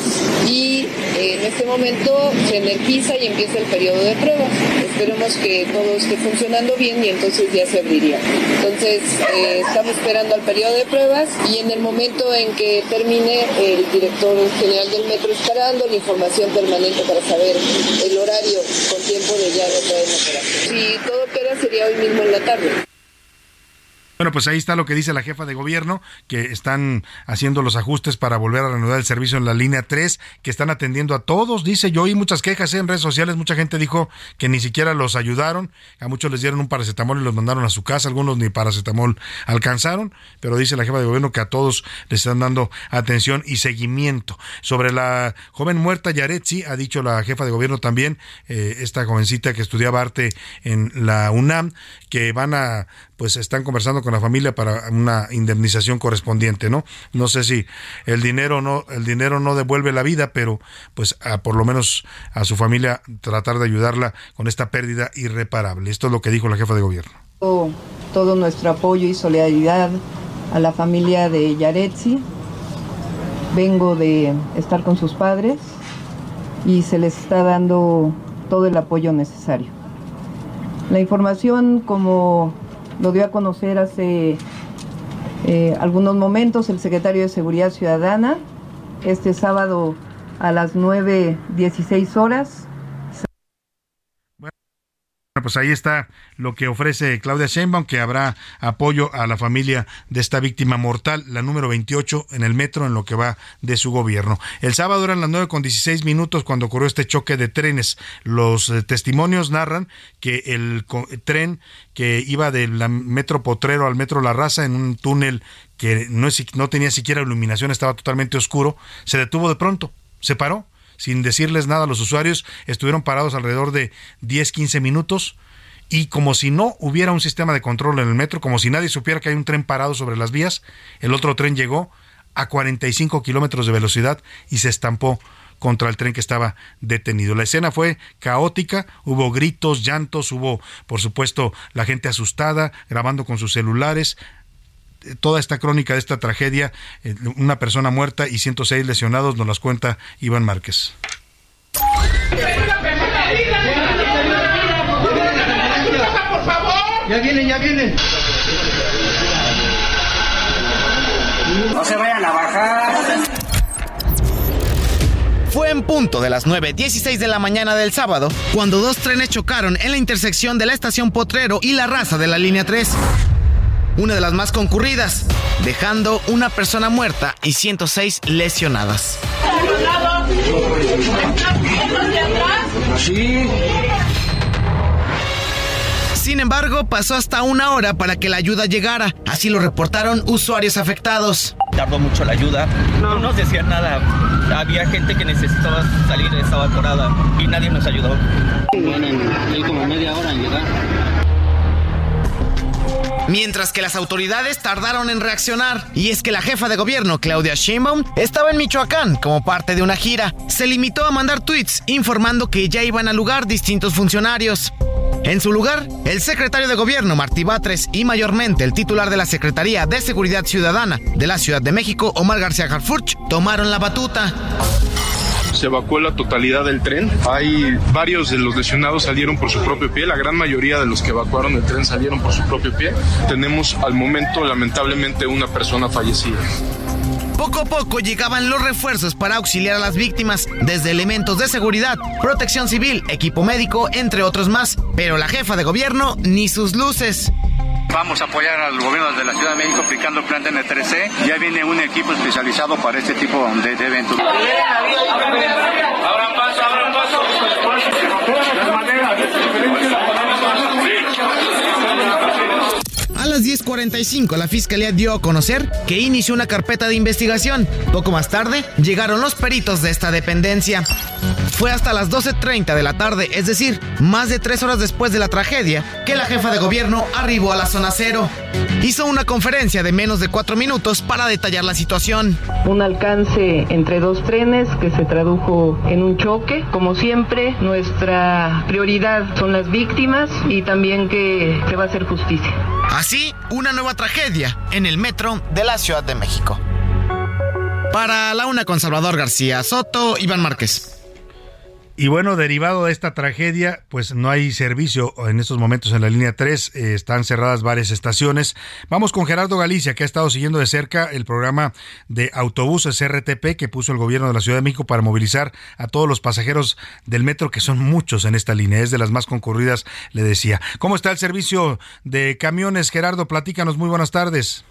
y eh, en este momento se energiza y empieza el periodo de prueba. Esperemos que todo esté funcionando bien y entonces ya se abriría. Entonces eh, estamos esperando al periodo de pruebas y en el momento en que termine el director general del metro estará dando la información permanente para saber el horario con tiempo de ya no traer operación. Si todo queda sería hoy mismo en la tarde. Bueno, pues ahí está lo que dice la jefa de gobierno, que están haciendo los ajustes para volver a reanudar el servicio en la línea 3, que están atendiendo a todos. Dice, yo oí muchas quejas en redes sociales, mucha gente dijo que ni siquiera los ayudaron, a muchos les dieron un paracetamol y los mandaron a su casa, algunos ni paracetamol alcanzaron, pero dice la jefa de gobierno que a todos les están dando atención y seguimiento. Sobre la joven muerta Yaretsi, ha dicho la jefa de gobierno también, eh, esta jovencita que estudiaba arte en la UNAM, que van a pues están conversando con la familia para una indemnización correspondiente, ¿no? No sé si el dinero no el dinero no devuelve la vida, pero pues a, por lo menos a su familia tratar de ayudarla con esta pérdida irreparable. Esto es lo que dijo la jefa de gobierno. Todo, todo nuestro apoyo y solidaridad a la familia de Yaretsi. Vengo de estar con sus padres y se les está dando todo el apoyo necesario. La información, como lo dio a conocer hace eh, algunos momentos el secretario de Seguridad Ciudadana, este sábado a las 9.16 horas pues ahí está lo que ofrece Claudia Sheinbaum, que habrá apoyo a la familia de esta víctima mortal, la número 28 en el metro, en lo que va de su gobierno. El sábado eran las 9 con 16 minutos cuando ocurrió este choque de trenes. Los eh, testimonios narran que el tren que iba del metro Potrero al metro La Raza en un túnel que no, no tenía siquiera iluminación, estaba totalmente oscuro, se detuvo de pronto, se paró sin decirles nada a los usuarios, estuvieron parados alrededor de 10, 15 minutos y como si no hubiera un sistema de control en el metro, como si nadie supiera que hay un tren parado sobre las vías, el otro tren llegó a 45 kilómetros de velocidad y se estampó contra el tren que estaba detenido. La escena fue caótica, hubo gritos, llantos, hubo, por supuesto, la gente asustada, grabando con sus celulares, toda esta crónica de esta tragedia, eh, una persona muerta y 106 lesionados, nos las cuenta Iván Márquez. Ya vienen, ya vienen. No se vayan a bajar. Fue en punto de las 9.16 de la mañana del sábado cuando dos trenes chocaron en la intersección de la estación Potrero y la raza de la línea 3 una de las más concurridas, dejando una persona muerta y 106 lesionadas. Sin embargo, pasó hasta una hora para que la ayuda llegara. Así lo reportaron usuarios afectados. Tardó mucho la ayuda. No nos decían nada. Había gente que necesitaba salir, estaba atorada y nadie nos ayudó. como media hora en llegar. Mientras que las autoridades tardaron en reaccionar. Y es que la jefa de gobierno, Claudia Sheinbaum, estaba en Michoacán como parte de una gira. Se limitó a mandar tweets informando que ya iban al lugar distintos funcionarios. En su lugar, el secretario de gobierno Martí Batres y mayormente el titular de la Secretaría de Seguridad Ciudadana de la Ciudad de México, Omar García Harfuch, tomaron la batuta se evacuó la totalidad del tren. Hay varios de los lesionados salieron por su propio pie, la gran mayoría de los que evacuaron el tren salieron por su propio pie. Tenemos al momento lamentablemente una persona fallecida. Poco a poco llegaban los refuerzos para auxiliar a las víctimas, desde elementos de seguridad, protección civil, equipo médico, entre otros más. Pero la jefa de gobierno ni sus luces. Vamos a apoyar al gobierno de la Ciudad de México aplicando el plan N3C. Ya viene un equipo especializado para este tipo de, de eventos. Abran paso, abran paso. A las 10.45 la fiscalía dio a conocer que inició una carpeta de investigación. Poco más tarde llegaron los peritos de esta dependencia. Fue hasta las 12.30 de la tarde, es decir, más de tres horas después de la tragedia, que la jefa de gobierno arribó a la zona cero. Hizo una conferencia de menos de cuatro minutos para detallar la situación. Un alcance entre dos trenes que se tradujo en un choque. Como siempre, nuestra prioridad son las víctimas y también que se va a hacer justicia. Así, una nueva tragedia en el metro de la Ciudad de México. Para la una con Salvador García Soto, Iván Márquez. Y bueno, derivado de esta tragedia, pues no hay servicio en estos momentos en la línea 3, eh, están cerradas varias estaciones. Vamos con Gerardo Galicia, que ha estado siguiendo de cerca el programa de autobuses RTP que puso el gobierno de la Ciudad de México para movilizar a todos los pasajeros del metro, que son muchos en esta línea, es de las más concurridas, le decía. ¿Cómo está el servicio de camiones, Gerardo? Platícanos, muy buenas tardes.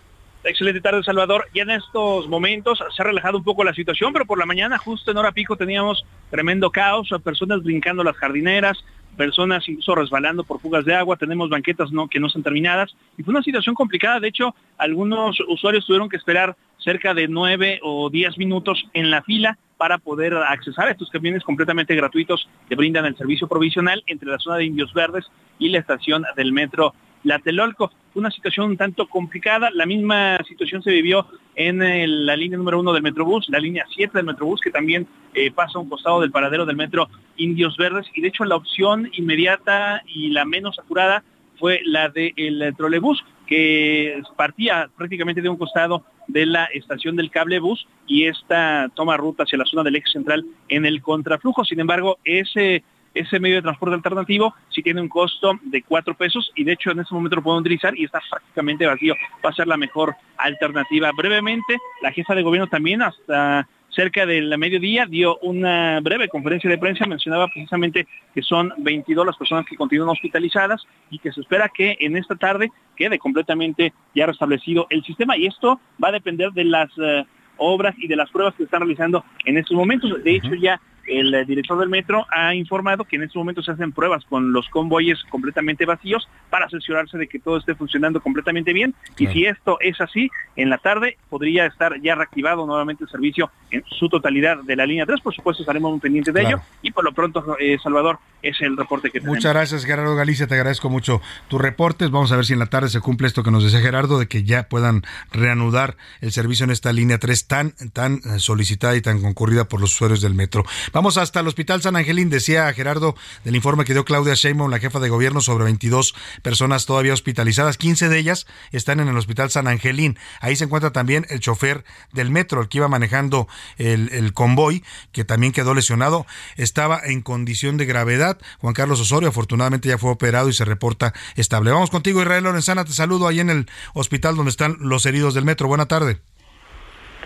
Excelente tarde, Salvador. Ya en estos momentos se ha relajado un poco la situación, pero por la mañana, justo en hora pico, teníamos tremendo caos, personas brincando las jardineras, personas incluso resbalando por fugas de agua, tenemos banquetas que no están terminadas, y fue una situación complicada. De hecho, algunos usuarios tuvieron que esperar cerca de nueve o diez minutos en la fila para poder accesar a estos camiones completamente gratuitos que brindan el servicio provisional entre la zona de Indios Verdes y la estación del metro la Telolco. Una situación un tanto complicada. La misma situación se vivió en eh, la línea número uno del Metrobús, la línea 7 del Metrobús, que también eh, pasa a un costado del paradero del metro Indios Verdes. Y de hecho la opción inmediata y la menos apurada fue la del trolebús, que partía prácticamente de un costado de la estación del cablebús y esta toma ruta hacia la zona del eje central en el contraflujo. Sin embargo, ese ese medio de transporte alternativo sí tiene un costo de cuatro pesos y de hecho en este momento lo pueden utilizar y está prácticamente vacío. Va a ser la mejor alternativa. Brevemente, la jefa de gobierno también hasta cerca del mediodía dio una breve conferencia de prensa, mencionaba precisamente que son 22 las personas que continúan hospitalizadas y que se espera que en esta tarde quede completamente ya restablecido el sistema y esto va a depender de las eh, obras y de las pruebas que están realizando en estos momentos. De hecho, ya el director del metro ha informado que en este momento se hacen pruebas con los convoyes completamente vacíos para asegurarse de que todo esté funcionando completamente bien. Y si esto es así, en la tarde podría estar ya reactivado nuevamente el servicio en su totalidad de la línea 3. Por supuesto, estaremos muy pendientes de ello. Y por lo pronto, eh, Salvador, es el reporte que tenemos. Muchas gracias, Gerardo Galicia. Te agradezco mucho tus reportes. Vamos a ver si en la tarde se cumple esto que nos decía Gerardo, de que ya puedan reanudar el servicio en esta línea 3 tan, tan eh, solicitada y tan concurrida por los usuarios del metro. Vamos hasta el Hospital San Angelín, decía Gerardo del informe que dio Claudia Sheinbaum, la jefa de gobierno, sobre 22 personas todavía hospitalizadas. 15 de ellas están en el Hospital San Angelín. Ahí se encuentra también el chofer del metro, el que iba manejando el, el convoy, que también quedó lesionado. Estaba en condición de gravedad. Juan Carlos Osorio, afortunadamente ya fue operado y se reporta estable. Vamos contigo, Israel Lorenzana. Te saludo ahí en el hospital donde están los heridos del metro. Buena tarde.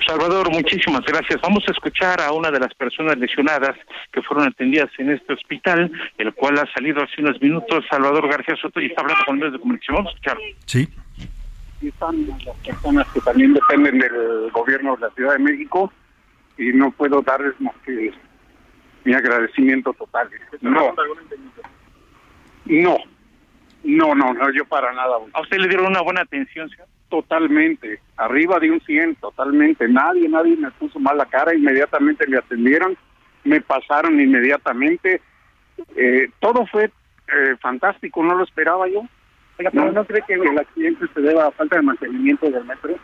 Salvador, muchísimas gracias. Vamos a escuchar a una de las personas lesionadas que fueron atendidas en este hospital, el cual ha salido hace unos minutos. Salvador García Soto y está hablando con medios de comunicación. Vamos a escuchar. Sí. Están las personas que también dependen del gobierno de la Ciudad de México y no puedo darles más que mi agradecimiento total. No. No. No, no, no, yo para nada. ¿A usted le dieron una buena atención, señor? Totalmente, arriba de un 100, totalmente. Nadie, nadie me puso mal la cara, inmediatamente me atendieron, me pasaron inmediatamente. Eh, todo fue eh, fantástico, no lo esperaba yo. ¿no, ¿no cree que el accidente se deba a falta de mantenimiento del metro?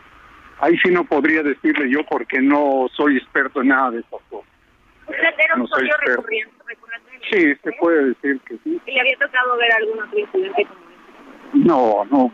Ahí sí no podría decirle yo porque no soy experto en nada de estas cosas. ¿Usted era No un soy recurrente? Sí, se metro? puede decir que sí. ¿Y le había tocado ver algún otro incidente como No, no.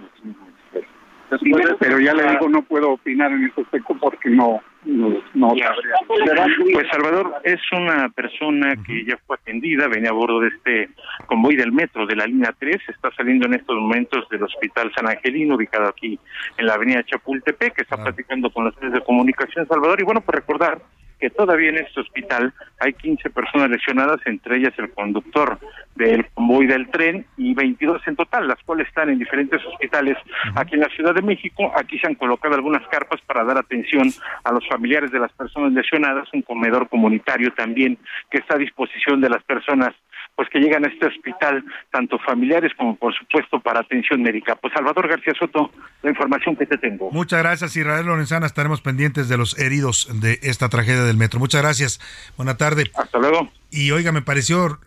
Después, pero ya le digo, no puedo opinar en ese aspecto porque no, no, no sabría. Pues Salvador es una persona que ya fue atendida, venía a bordo de este convoy del metro de la línea 3, está saliendo en estos momentos del Hospital San Angelino, ubicado aquí en la avenida Chapultepec, que está platicando con los medios de comunicación, Salvador, y bueno, pues recordar que todavía en este hospital hay 15 personas lesionadas, entre ellas el conductor del convoy del tren y 22 en total, las cuales están en diferentes hospitales aquí en la Ciudad de México. Aquí se han colocado algunas carpas para dar atención a los familiares de las personas lesionadas, un comedor comunitario también que está a disposición de las personas pues que llegan a este hospital, tanto familiares como por supuesto para atención médica. Pues Salvador García Soto, la información que te tengo. Muchas gracias, Israel Lorenzana. Estaremos pendientes de los heridos de esta tragedia del metro. Muchas gracias. Buena tarde. Hasta luego. Y oiga, me pareció,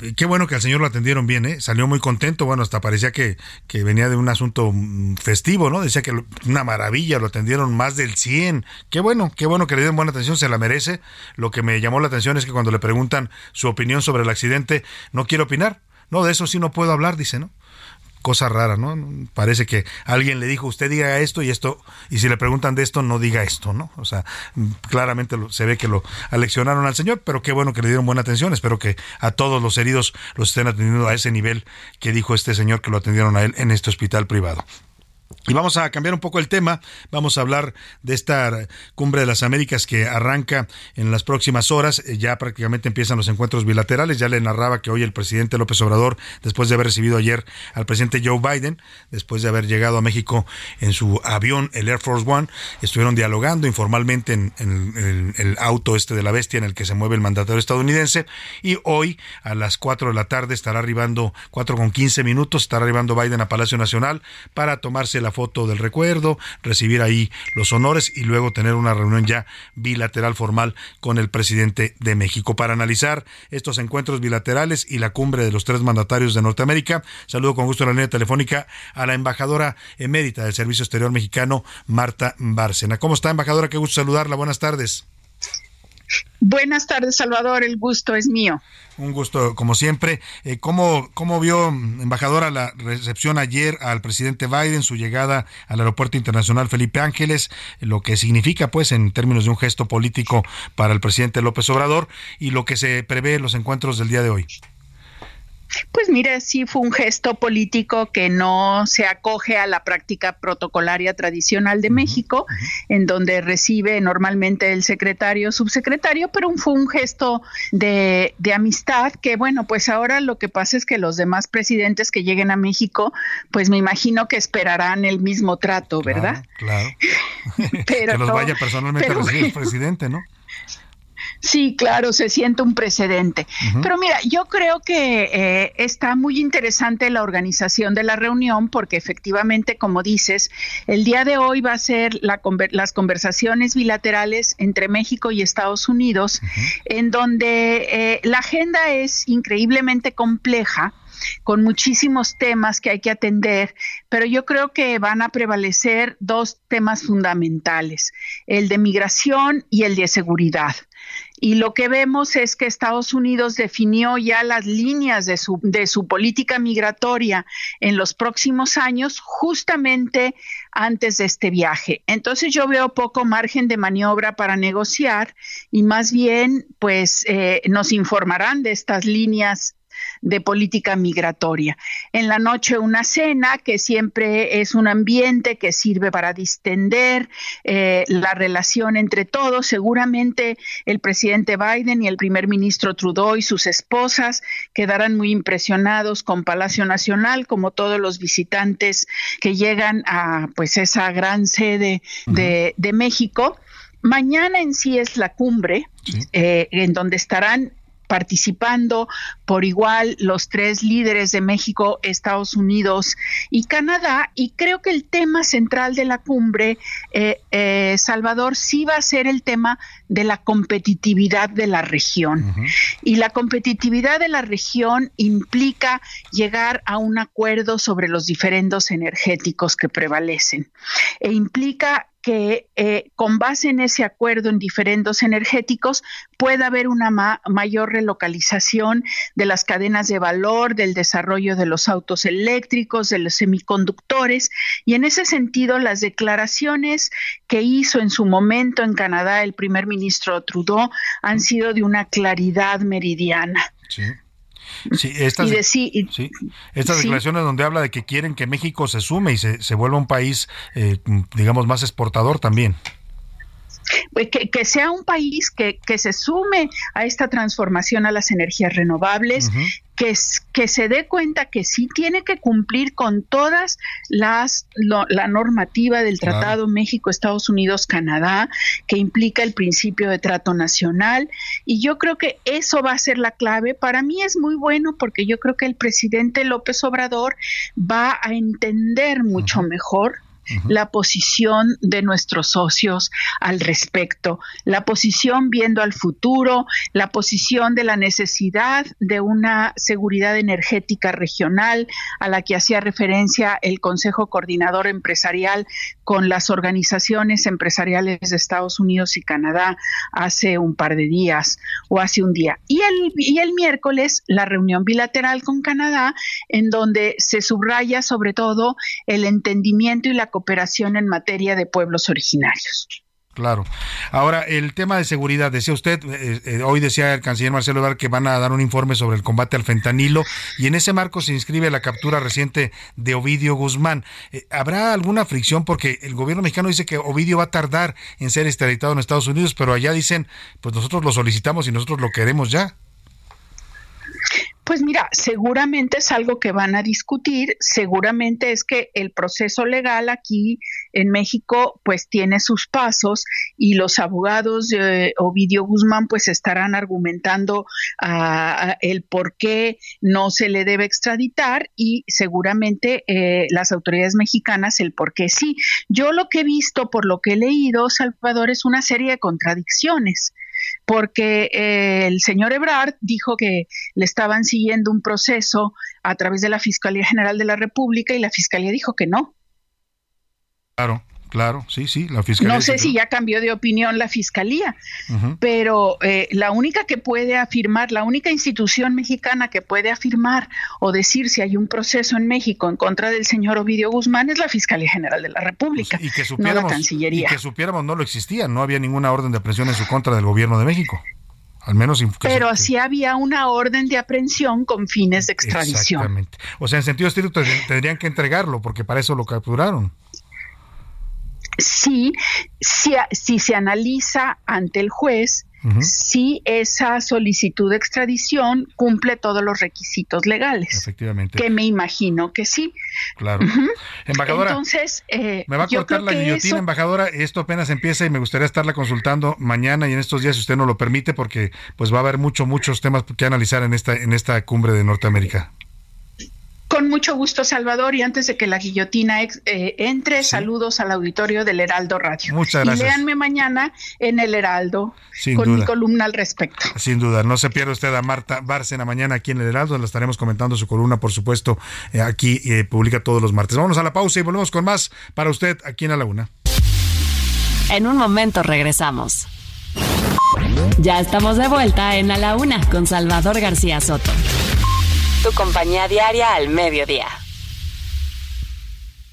eh, qué bueno que al señor lo atendieron bien, ¿eh? Salió muy contento, bueno, hasta parecía que, que venía de un asunto mm, festivo, ¿no? Decía que una maravilla, lo atendieron más del 100. Qué bueno, qué bueno que le den buena atención, se la merece. Lo que me llamó la atención es que cuando le preguntan su opinión sobre el accidente, no quiere opinar. No, de eso sí no puedo hablar, dice, ¿no? Cosa rara, ¿no? Parece que alguien le dijo, usted diga esto y esto, y si le preguntan de esto, no diga esto, ¿no? O sea, claramente se ve que lo aleccionaron al señor, pero qué bueno que le dieron buena atención. Espero que a todos los heridos los estén atendiendo a ese nivel que dijo este señor que lo atendieron a él en este hospital privado. Y vamos a cambiar un poco el tema, vamos a hablar de esta cumbre de las Américas que arranca en las próximas horas, eh, ya prácticamente empiezan los encuentros bilaterales, ya le narraba que hoy el presidente López Obrador, después de haber recibido ayer al presidente Joe Biden, después de haber llegado a México en su avión, el Air Force One, estuvieron dialogando informalmente en, el auto este de la bestia en el que se mueve el mandatario estadounidense. Y hoy a las 4 de la tarde estará arribando, 4 con 15 minutos, estará arribando Biden a Palacio Nacional para tomarse la foto del recuerdo, recibir ahí los honores y luego tener una reunión ya bilateral formal con el presidente de México. Para analizar estos encuentros bilaterales y la cumbre de los tres mandatarios de Norteamérica, saludo con gusto la línea telefónica a la embajadora emérita del Servicio Exterior Mexicano, Marta Bárcena. ¿Cómo está, embajadora? Qué gusto saludarla. Buenas tardes. Buenas tardes, Salvador. El gusto es mío. Un gusto, como siempre. Eh, ¿cómo, ¿Cómo vio, embajadora, la recepción ayer al presidente Biden, su llegada al Aeropuerto Internacional Felipe Ángeles, lo que significa, pues, en términos de un gesto político para el presidente López Obrador y lo que se prevé en los encuentros del día de hoy? Pues mire, sí fue un gesto político que no se acoge a la práctica protocolaria tradicional de México, en donde recibe normalmente el secretario, subsecretario, pero fue un gesto de, amistad que, bueno, pues ahora lo que pasa es que los demás presidentes que lleguen a México, pues me imagino que esperarán el mismo trato, ¿verdad? Claro. pero que los vaya personalmente a recibir el presidente, ¿no? Sí, claro, se siente un precedente. Pero mira, yo creo que eh, está muy interesante la organización de la reunión porque efectivamente, como dices, el día de hoy va a ser las conversaciones bilaterales entre México y Estados Unidos, en donde eh, la agenda es increíblemente compleja con muchísimos temas que hay que atender, pero yo creo que van a prevalecer dos temas fundamentales, el de migración y el de seguridad. Y lo que vemos es que Estados Unidos definió ya las líneas de su, de su política migratoria en los próximos años justamente antes de este viaje. Entonces yo veo poco margen de maniobra para negociar y más bien pues eh, nos informarán de estas líneas de política migratoria. En la noche una cena que siempre es un ambiente que sirve para distender eh, la relación entre todos. Seguramente el presidente Biden y el primer ministro Trudeau y sus esposas quedarán muy impresionados con Palacio Nacional, como todos los visitantes que llegan a pues esa gran sede de, México. Mañana en sí es la cumbre, eh, en donde estarán participando por igual los tres líderes de México, Estados Unidos y Canadá. Y creo que el tema central de la cumbre, eh, eh, Salvador, sí va a ser el tema de la competitividad de la región. Y la competitividad de la región implica llegar a un acuerdo sobre los diferendos energéticos que prevalecen. E implica que eh, con base en ese acuerdo en diferendos energéticos pueda haber una mayor relocalización de las cadenas de valor, del desarrollo de los autos eléctricos, de los semiconductores y en ese sentido las declaraciones que hizo en su momento en Canadá el primer ministro Trudeau han sido de una claridad meridiana. Sí. Sí, estas, estas declaraciones donde habla de que quieren que México se sume y se, se vuelva un país, eh, digamos, más exportador también. Pues que, sea un país que, que, se sume a esta transformación a las energías renovables, que, que se dé cuenta que sí tiene que cumplir con todas las la normativa del Tratado México, Estados Unidos, Canadá, que implica el principio de trato nacional. Y yo creo que eso va a ser la clave. Para mí es muy bueno porque yo creo que el presidente López Obrador va a entender mucho mejor la posición de nuestros socios al respecto, la posición viendo al futuro, la posición de la necesidad de una seguridad energética regional a la que hacía referencia el Consejo Coordinador Empresarial con las organizaciones empresariales de Estados Unidos y Canadá hace un par de días o hace un día. Y el, y el miércoles la reunión bilateral con Canadá en donde se subraya sobre todo el entendimiento y la cooperación en materia de pueblos originarios. Claro. Ahora, el tema de seguridad, decía usted, eh, eh, hoy decía el canciller Marcelo Ebrard que van a dar un informe sobre el combate al fentanilo y en ese marco se inscribe la captura reciente de Ovidio Guzmán. Eh, ¿Habrá alguna fricción? Porque el gobierno mexicano dice que Ovidio va a tardar en ser extraditado en Estados Unidos, pero allá dicen, pues nosotros lo solicitamos y nosotros lo queremos ya. Pues mira, seguramente es algo que van a discutir, seguramente es que el proceso legal aquí en México pues tiene sus pasos y los abogados de Ovidio Guzmán pues estarán argumentando uh, el por qué no se le debe extraditar y seguramente eh, las autoridades mexicanas el por qué sí. Yo lo que he visto por lo que he leído, Salvador, es una serie de contradicciones porque eh, el señor Ebrard dijo que le estaban siguiendo un proceso a través de la Fiscalía General de la República y la Fiscalía dijo que no. Claro. Claro, sí, sí, la fiscalía. No sé si ya cambió de opinión la fiscalía, uh -huh. pero eh, la única que puede afirmar, la única institución mexicana que puede afirmar o decir si hay un proceso en México en contra del señor Ovidio Guzmán es la Fiscalía General de la República, pues, y que supiéramos, no la Cancillería. Y que supiéramos no lo existía, no había ninguna orden de aprehensión en su contra del gobierno de México. Al menos Pero sí había una orden de aprehensión con fines de extradición. Exactamente. O sea, en sentido estricto tendrían que entregarlo porque para eso lo capturaron si, si, si se analiza ante el juez uh -huh. si esa solicitud de extradición cumple todos los requisitos legales. Efectivamente. Que me imagino que sí. Claro. Uh -huh. Embajadora. Entonces, eh, me va a cortar la guillotina, eso... embajadora. Esto apenas empieza y me gustaría estarla consultando mañana y en estos días, si usted no lo permite, porque pues va a haber mucho, muchos temas que analizar en esta, en esta cumbre de Norteamérica. Con mucho gusto, Salvador. Y antes de que la guillotina ex, eh, entre, sí. saludos al auditorio del Heraldo Radio. Muchas gracias. Y léanme mañana en el Heraldo Sin con duda. mi columna al respecto. Sin duda. No se pierda usted a Marta Bárcena mañana aquí en el Heraldo. Le estaremos comentando su columna, por supuesto, eh, aquí eh, publica todos los martes. Vamos a la pausa y volvemos con más para usted aquí en A la Una. En un momento regresamos. Ya estamos de vuelta en A la Una con Salvador García Soto tu compañía diaria al mediodía.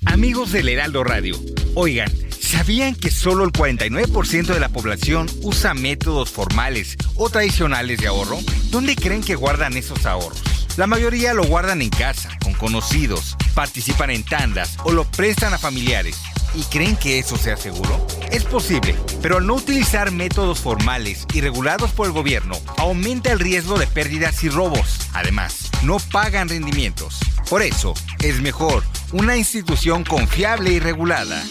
Amigos del Heraldo Radio, oigan, ¿sabían que solo el 49% de la población usa métodos formales o tradicionales de ahorro? ¿Dónde creen que guardan esos ahorros? La mayoría lo guardan en casa, con conocidos, participan en tandas o lo prestan a familiares. ¿Y creen que eso sea seguro? Es posible, pero al no utilizar métodos formales y regulados por el gobierno, aumenta el riesgo de pérdidas y robos. Además, no pagan rendimientos. Por eso, es mejor una institución confiable y regulada.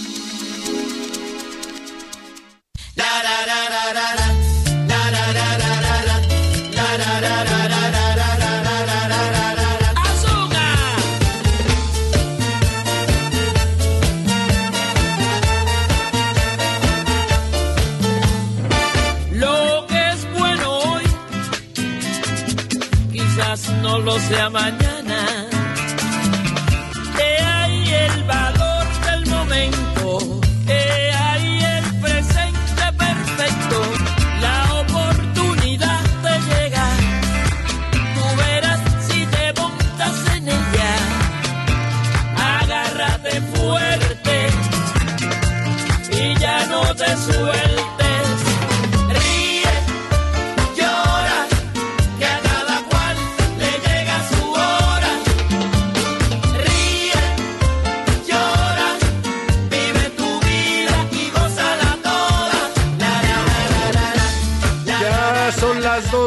12 a.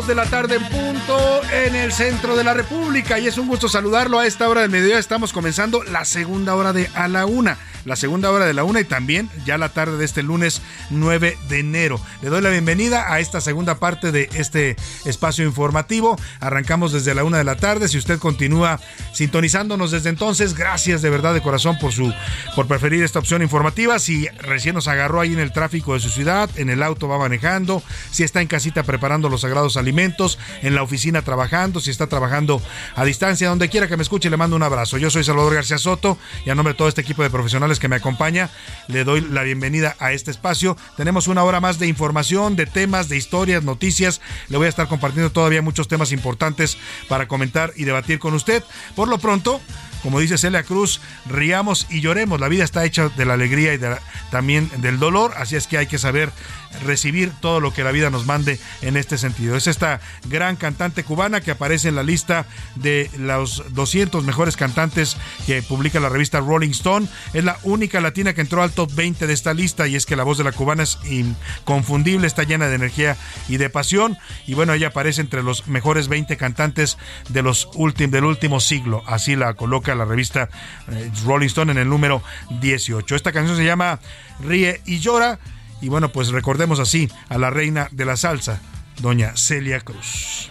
de la tarde en punto en el centro de la República y es un gusto saludarlo a esta hora del mediodía. Estamos comenzando la segunda hora de A la Una. La segunda hora de la una y también ya la tarde de este lunes 9 de enero. Le doy la bienvenida a esta segunda parte de este espacio informativo. Arrancamos desde la una de la tarde. Si usted continúa sintonizándonos desde entonces, gracias de verdad de corazón por su por preferir esta opción informativa. Si recién nos agarró ahí en el tráfico de su ciudad, en el auto va manejando, si está en casita preparando los sagrados alimentos, en la oficina trabajando, si está trabajando a distancia, donde quiera que me escuche, le mando un abrazo. Yo soy Salvador García Soto y a nombre de todo este equipo de profesionales que me acompaña, le doy la bienvenida a este espacio. Tenemos una hora más de información, de temas, de historias, noticias. Le voy a estar compartiendo todavía muchos temas importantes para comentar y debatir con usted. Por lo pronto, como dice Celia Cruz, riamos y lloremos. La vida está hecha de la alegría y también del dolor, así es que hay que saber recibir todo lo que la vida nos mande en este sentido. Es esta gran cantante cubana que aparece en la lista de los 200 mejores cantantes que publica la revista Rolling Stone. Es la única latina que entró al top 20 de esta lista y es que la voz de la cubana es inconfundible, está llena de energía y de pasión. Y bueno, ella aparece entre los mejores 20 cantantes de los del último siglo. Así la coloca la revista eh, Rolling Stone en el número 18. Esta canción se llama Ríe y llora y bueno, pues recordemos así a la reina de la salsa, doña Celia Cruz.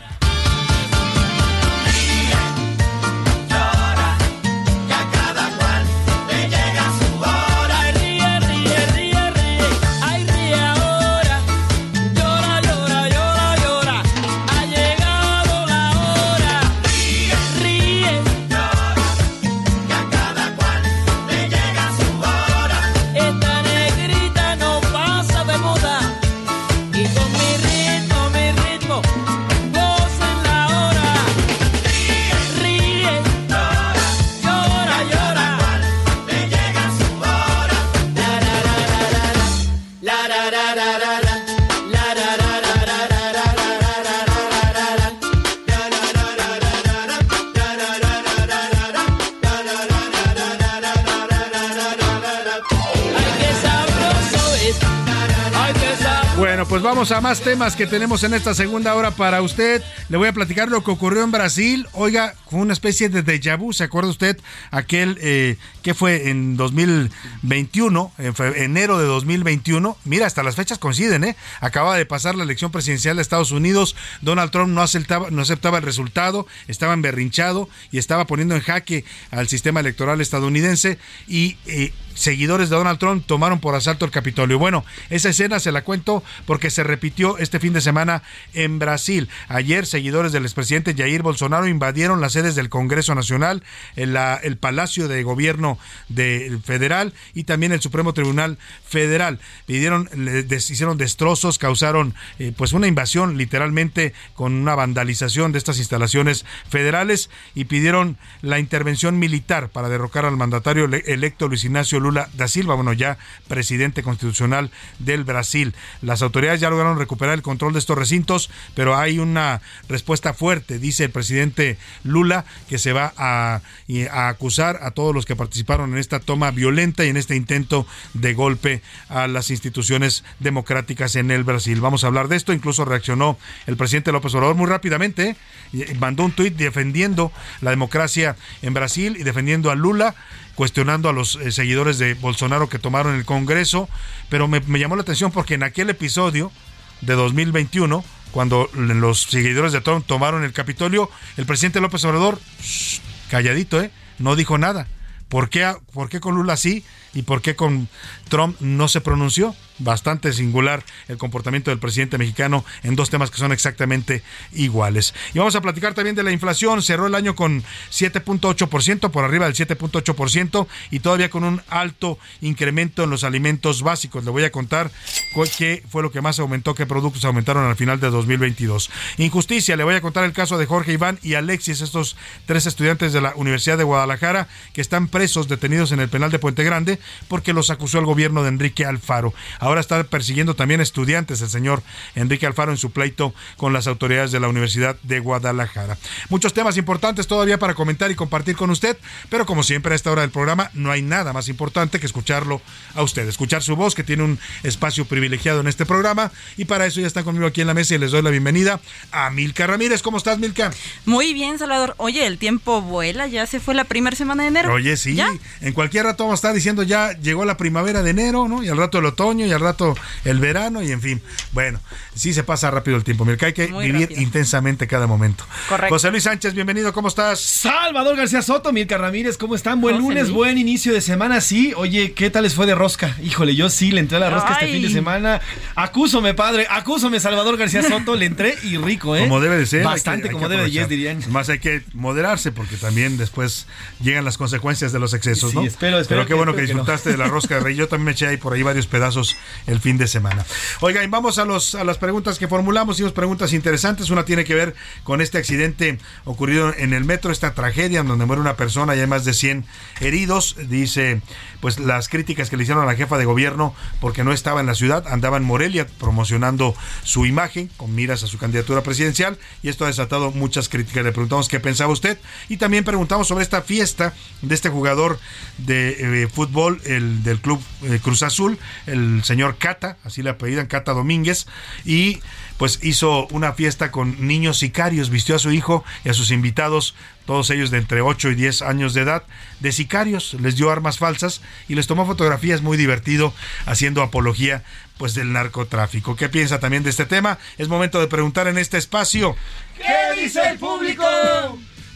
A más temas que tenemos en esta segunda hora para usted. Le voy a platicar lo que ocurrió en Brasil. Oiga, fue una especie de déjà vu. ¿Se acuerda usted aquel eh, que fue en 2021, en enero de 2021? Mira, hasta las fechas coinciden, ¿eh? Acaba de pasar la elección presidencial de Estados Unidos. Donald Trump no aceptaba, el resultado, estaba emberrinchado y estaba poniendo en jaque al sistema electoral estadounidense y eh, seguidores de Donald Trump tomaron por asalto el Capitolio. Bueno, esa escena se la cuento porque se repitió este fin de semana en Brasil. Ayer, seguidores del expresidente Jair Bolsonaro invadieron las sedes del Congreso Nacional, el, Palacio de Gobierno de, Federal y también el Supremo Tribunal Federal. Pidieron, hicieron destrozos, causaron eh, pues una invasión literalmente con una vandalización de estas instalaciones federales y pidieron la intervención militar para derrocar al mandatario electo Luis Ignacio Lula da Silva, bueno, ya presidente constitucional del Brasil. Las autoridades ya lograron recuperar el control de estos recintos, pero hay una respuesta fuerte, dice el presidente Lula, que se va a, acusar a todos los que participaron en esta toma violenta y en este intento de golpe a las instituciones democráticas en el Brasil. Vamos a hablar de esto, incluso reaccionó el presidente López Obrador muy rápidamente, mandó un tuit defendiendo la democracia en Brasil y defendiendo a Lula cuestionando a los eh, seguidores de Bolsonaro que tomaron el Congreso, pero me, llamó la atención porque en aquel episodio de 2021, cuando los seguidores de Trump tomaron el Capitolio, el presidente López Obrador, calladito, ¿eh? no dijo nada. ¿Por qué, ¿Por qué con Lula sí y por qué con Trump no se pronunció? Bastante singular el comportamiento del presidente mexicano en dos temas que son exactamente iguales. Y vamos a platicar también de la inflación. Cerró el año con 7.8%, por arriba del 7.8% y todavía con un alto incremento en los alimentos básicos. Le voy a contar qué fue lo que más aumentó, qué productos aumentaron al final de 2022. Injusticia, le voy a contar el caso de Jorge Iván y Alexis, estos tres estudiantes de la Universidad de Guadalajara que están presos, detenidos en el penal de Puente Grande porque los acusó el gobierno de Enrique Alfaro. Ahora está persiguiendo también estudiantes el señor Enrique Alfaro en su pleito con las autoridades de la Universidad de Guadalajara. Muchos temas importantes todavía para comentar y compartir con usted, pero como siempre a esta hora del programa no hay nada más importante que escucharlo a usted, escuchar su voz que tiene un espacio privilegiado en este programa y para eso ya están conmigo aquí en la mesa y les doy la bienvenida a Milka Ramírez. ¿Cómo estás, Milka? Muy bien, Salvador. Oye, el tiempo vuela, ya se fue la primera semana de enero. Oye, sí, en cualquier rato vamos a estar diciendo ya llegó la primavera de enero, ¿no? Y al rato el otoño y al rato el verano y en fin. Bueno, sí se pasa rápido el tiempo, Milka, hay que vivir intensamente cada momento. Correcto. José Luis Sánchez, bienvenido, ¿cómo estás? Salvador García Soto, Milka Ramírez, ¿cómo están? Buen José lunes, Luis. buen inicio de semana, sí. Oye, ¿qué tal les fue de rosca? Híjole, yo sí le entré a la rosca este fin de semana. Acúsome, padre, acúsome, Salvador García Soto, le entré y rico, ¿eh? Como debe de ser. hay Bastante que- hay como debe de yes, dirían. Más hay que moderarse porque también después llegan las consecuencias de los excesos, Sí, ¿no? espero- espero Pero qué que- bueno que espero que no. disfrutaste de la rosca de rey. Yo también me eché ahí por ahí varios pedazos el fin de semana. Oiga, y vamos a, los, a las preguntas que formulamos. Hicimos preguntas interesantes. Una tiene que ver con este accidente ocurrido en el metro, esta tragedia en donde muere una persona y hay más de 100 heridos. Dice, pues las críticas que le hicieron a la jefa de gobierno porque no estaba en la ciudad, andaba en Morelia promocionando su imagen con miras a su candidatura presidencial y esto ha desatado muchas críticas. Le preguntamos qué pensaba usted y también preguntamos sobre esta fiesta de este jugador de eh, fútbol el del club eh, Cruz Azul, el señor Cata, así le apellidan Cata Domínguez y pues hizo una fiesta con niños sicarios, vistió a su hijo y a sus invitados, todos ellos de entre 8 y 10 años de edad, de sicarios, les dio armas falsas y les tomó fotografías muy divertido haciendo apología pues del narcotráfico. ¿Qué piensa también de este tema? Es momento de preguntar en este espacio. ¿Qué dice el público?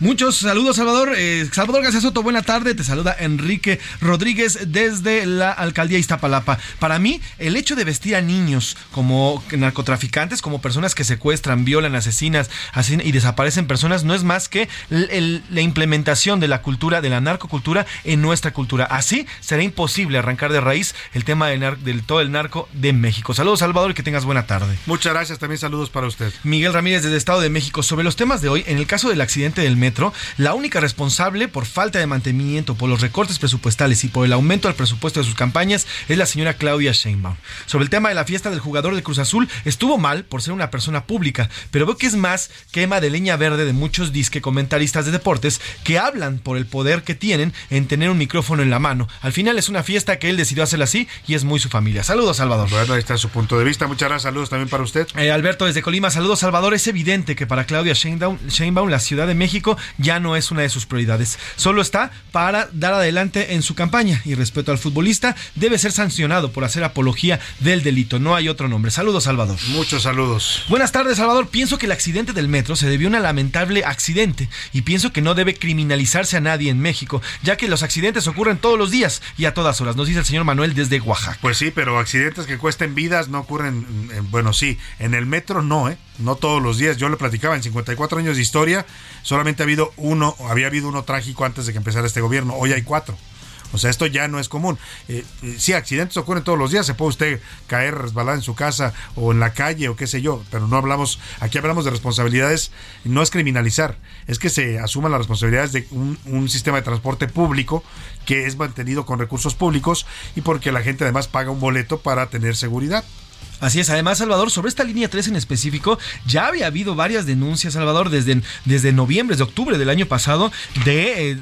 Muchos saludos, Salvador. Eh, Salvador García Soto, buena tarde. Te saluda Enrique Rodríguez desde la alcaldía Iztapalapa. Para mí, el hecho de vestir a niños como narcotraficantes, como personas que secuestran, violan, asesinas asesin- y desaparecen personas, no es más que el- el- la implementación de la cultura, de la narcocultura en nuestra cultura. Así será imposible arrancar de raíz el tema del, nar- del todo el narco de México. Saludos, Salvador, y que tengas buena tarde. Muchas gracias, también saludos para usted. Miguel Ramírez desde Estado de México. Sobre los temas de hoy, en el caso del accidente del metro, la única responsable por falta de mantenimiento, por los recortes presupuestales y por el aumento al presupuesto de sus campañas es la señora Claudia Sheinbaum. Sobre el tema de la fiesta del jugador de Cruz Azul, estuvo mal por ser una persona pública, pero veo que es más quema de leña verde de muchos disque comentaristas de deportes que hablan por el poder que tienen en tener un micrófono en la mano. Al final es una fiesta que él decidió hacerla así y es muy su familia. Saludos, Salvador. Bueno, ahí está su punto de vista. Muchas gracias, saludos también para usted. Eh, Alberto desde Colima, saludos Salvador. Es evidente que para Claudia Sheinbaum, Sheinbaum, la Ciudad de México ya no es una de sus prioridades. Solo está para dar adelante en su campaña. Y respecto al futbolista, debe ser sancionado por hacer apología del delito. No hay otro nombre. Saludos Salvador. Muchos saludos. Buenas tardes, Salvador. Pienso que el accidente del metro se debió a un lamentable accidente y pienso que no debe criminalizarse a nadie en México, ya que los accidentes ocurren todos los días y a todas horas, nos dice el señor Manuel desde Oaxaca. Pues sí, pero accidentes que cuesten vidas no ocurren, bueno, sí, en el metro no, ¿eh? No todos los días. Yo le platicaba, en 54 años de historia, solamente ha habido uno, había habido uno trágico antes de que empezara este gobierno. Hoy hay cuatro. O sea, esto ya no es común. Eh, eh, sí, accidentes ocurren todos los días. Se puede usted caer, resbalar en su casa o en la calle o qué sé yo, pero no hablamos, aquí hablamos de responsabilidades, no es criminalizar, es que se asuman las responsabilidades de un sistema de transporte público que es mantenido con recursos públicos y porque la gente además paga un boleto para tener seguridad. Así es, además, Salvador, sobre esta línea 3 en específico, ya había habido varias denuncias, Salvador, desde, desde noviembre, de octubre del año pasado, de eh,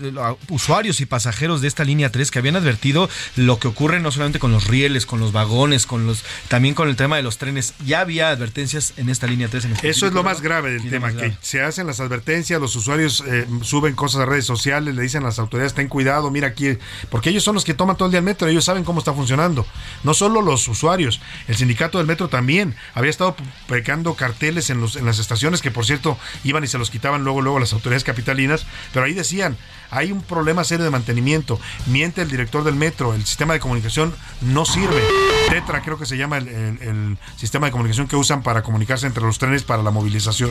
usuarios y pasajeros de esta línea 3 que habían advertido lo que ocurre no solamente con los rieles, con los vagones, con los también con el tema de los trenes. Ya había advertencias en esta línea 3 en específico. Eso es lo más grave del Sí, tema, que se hacen las advertencias, los usuarios eh, suben cosas a redes sociales, le dicen a las autoridades, ten cuidado, mira aquí, porque ellos son los que toman todo el día el metro, ellos saben cómo está funcionando. No solo los usuarios, el sindicato del metro también. Había estado pegando carteles en, los, en las estaciones que por cierto iban y se los quitaban luego, luego las autoridades capitalinas, pero ahí decían, hay un problema serio de mantenimiento, miente el director del metro, el sistema de comunicación no sirve. Tetra creo que se llama el, el- sistema de comunicación que usan para comunicarse entre los trenes para la movilización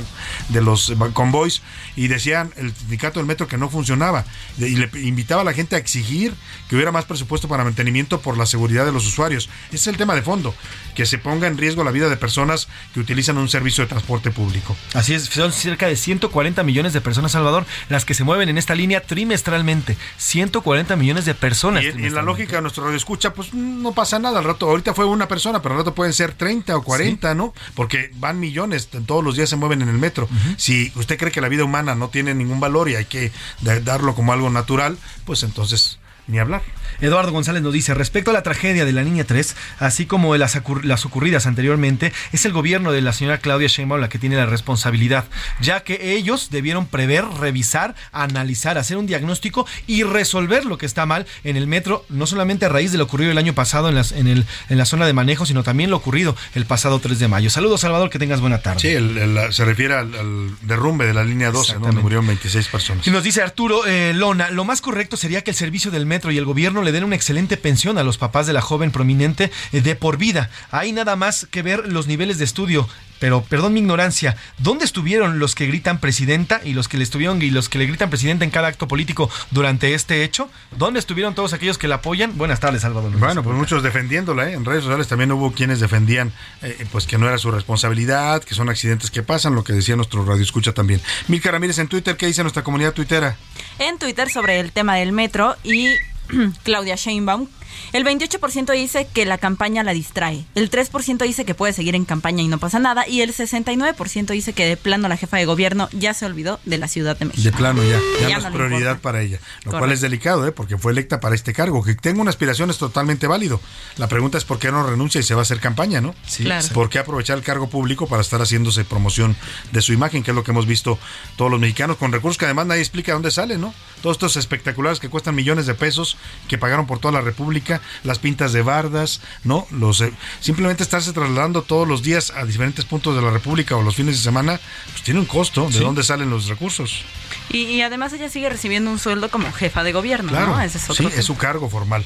de los convoys y decían el sindicato del metro que no funcionaba y le invitaba a la gente a exigir que hubiera más presupuesto para mantenimiento por la seguridad de los usuarios. Ese es el tema de fondo, que se ponga en riesgo la vida de personas que utilizan un servicio de transporte público. Así es, son cerca de 140 millones de personas, Salvador, las que se mueven en esta línea trimestralmente. 140 millones de personas. Y en, la lógica de nuestro radio escucha, pues no pasa nada. Al rato ahorita fue una persona, pero al rato pueden ser 30 o 40, ¿no? Porque van millones, todos los días se mueven en el metro. Si usted cree que la vida humana no tiene ningún valor y hay que da- darlo como algo natural, pues entonces ni hablar. Eduardo González nos dice, respecto a la tragedia de la niña 3, así como de las, ocurr- las ocurridas anteriormente, es el gobierno de la señora Claudia Sheinbaum la que tiene la responsabilidad, ya que ellos debieron prever, revisar, analizar, hacer un diagnóstico y resolver lo que está mal en el metro, no solamente a raíz de lo ocurrido el año pasado en, las, en, el, en la zona de manejo, sino también lo ocurrido el pasado 3 de mayo. Saludos, Salvador, que tengas buena tarde. Sí, el- el- se refiere al, al derrumbe de la línea 12, ¿no? donde murieron 26 personas. Y nos dice Arturo eh, Lona, lo más correcto sería que el servicio del metro y el gobierno le den una excelente pensión a los papás de la joven prominente eh, de por vida. Hay nada más que ver los niveles de estudio. Pero, perdón mi ignorancia, ¿dónde estuvieron los que gritan presidenta y los que le estuvieron y los que le gritan presidenta en cada acto político durante este hecho? ¿Dónde estuvieron todos aquellos que la apoyan? Buenas tardes, Salvador. Bueno, pues muchos defendiéndola, ¿eh? En redes sociales también hubo quienes defendían eh, pues que no era su responsabilidad, que son accidentes que pasan, lo que decía nuestro radio escucha también. Milka Ramírez en Twitter, ¿qué dice nuestra comunidad tuitera? En Twitter sobre el tema del metro y Claudia Sheinbaum. El 28% dice que la campaña la distrae, el 3% dice que puede seguir en campaña y no pasa nada, y el 69% dice que de plano la jefa de gobierno ya se olvidó de la Ciudad de México. De plano ya, ya, Ya no es prioridad importa. para ella. Lo cual es delicado, ¿eh? porque fue electa para este cargo. Que tenga una aspiración es totalmente válido. La pregunta es por qué no renuncia y se va a hacer campaña, ¿no? Sí, Claro. ¿Por qué aprovechar el cargo público para estar haciéndose promoción de su imagen, que es lo que hemos visto todos los mexicanos, con recursos que además nadie explica dónde salen, ¿no? Todos estos espectaculares que cuestan millones de pesos, que pagaron por toda la República, las pintas de bardas, ¿no? Los eh, Simplemente estarse trasladando todos los días a diferentes puntos de la República o los fines de semana, pues tiene un costo. ¿De Sí. dónde salen los recursos? Y, y además ella sigue recibiendo un sueldo como jefa de gobierno, Claro, ¿no? Ese es sí, es su cargo formal.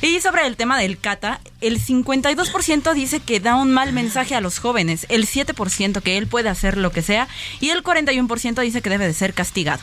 Y sobre el tema del CATA, el 52% dice que da un mal mensaje a los jóvenes, el 7% que él puede hacer lo que sea y el 41% dice que debe de ser castigado.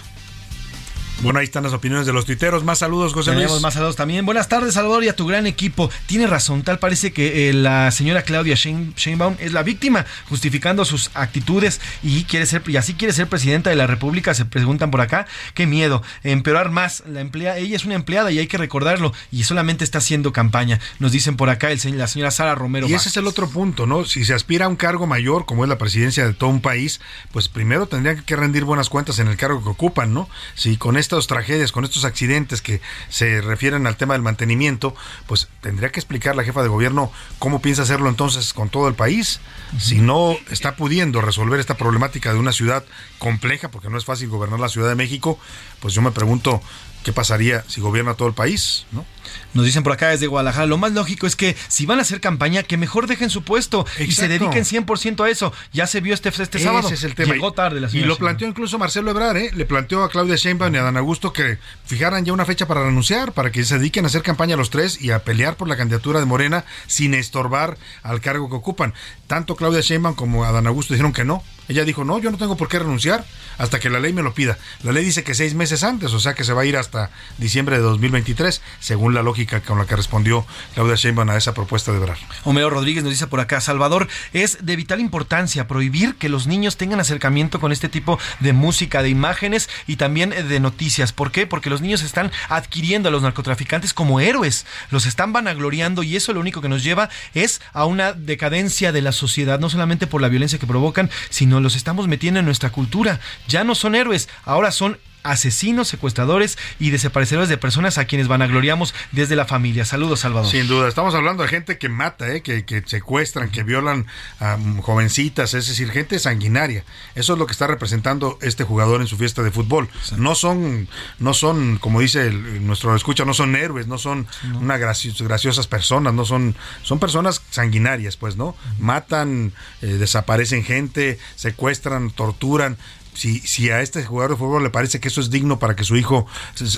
Bueno, ahí están las opiniones de los tuiteros. Más saludos, José Luis. Tenemos más saludos también. Buenas tardes, Salvador, y a tu gran equipo. Tiene razón, tal parece que eh, la señora Claudia Shein- Sheinbaum es la víctima, justificando sus actitudes y quiere ser y así quiere ser presidenta de la República. Se preguntan por acá, qué miedo, empeorar más. La emplea, ella es una empleada y hay que recordarlo y solamente está haciendo campaña. Nos dicen por acá el, la señora Sara Romero. Y ese es el otro punto, ¿no? Si se aspira a un cargo mayor, como es la presidencia de todo un país, pues primero tendrían que rendir buenas cuentas en el cargo que ocupan, ¿no? Si con estas tragedias, con estos accidentes que se refieren al tema del mantenimiento, pues tendría que explicar la jefa de gobierno cómo piensa hacerlo entonces con todo el país. Si no está pudiendo resolver esta problemática de una ciudad compleja, porque no es fácil gobernar la Ciudad de México, pues yo me pregunto qué pasaría si gobierna todo el país, ¿no? Nos dicen por acá desde Guadalajara, lo más lógico es que si van a hacer campaña, que mejor dejen su puesto y se dediquen 100% a eso. Ya se vio este, este Ese sábado. es el tema. Llegó tarde la Y lo planteó incluso Marcelo Ebrard, ¿eh? Le planteó a Claudia Sheinbaum y a Dan Augusto que fijaran ya una fecha para renunciar, para que se dediquen a hacer campaña los tres y a pelear por la candidatura de Morena sin estorbar al cargo que ocupan. Tanto Claudia Sheinbaum como a Dan Augusto dijeron que no. Ella dijo, no, yo no tengo por qué renunciar hasta que la ley me lo pida. La ley dice que seis meses antes, o sea que se va a ir hasta diciembre de 2023, según la lógica con la que respondió Claudia Sheinbaum a esa propuesta de Ebrard. Homero Rodríguez nos dice por acá, Salvador, es de vital importancia prohibir que los niños tengan acercamiento con este tipo de música, de imágenes y también eh, de noticias. ¿Por qué? Porque los niños están adquiriendo a los narcotraficantes como héroes, los están vanagloriando y eso lo único que nos lleva es a una decadencia de la sociedad, no solamente por la violencia que provocan, sino los estamos metiendo en nuestra cultura. Ya no son héroes, ahora son asesinos, secuestradores y desaparecedores de personas a quienes vanagloriamos desde la familia. Saludos, Salvador. Sin duda, estamos hablando de gente que mata, ¿eh? que, que secuestran, que violan a jovencitas, es decir, gente sanguinaria. Eso es lo que está representando este jugador en su fiesta de fútbol. No son, no son, como dice el- nuestro escucha, no son héroes, no son unas graci- graciosas personas, no son, son personas sanguinarias, pues, ¿no? Matan, eh, desaparecen gente, secuestran, torturan. Si, si a este jugador de fútbol le parece que eso es digno para que su hijo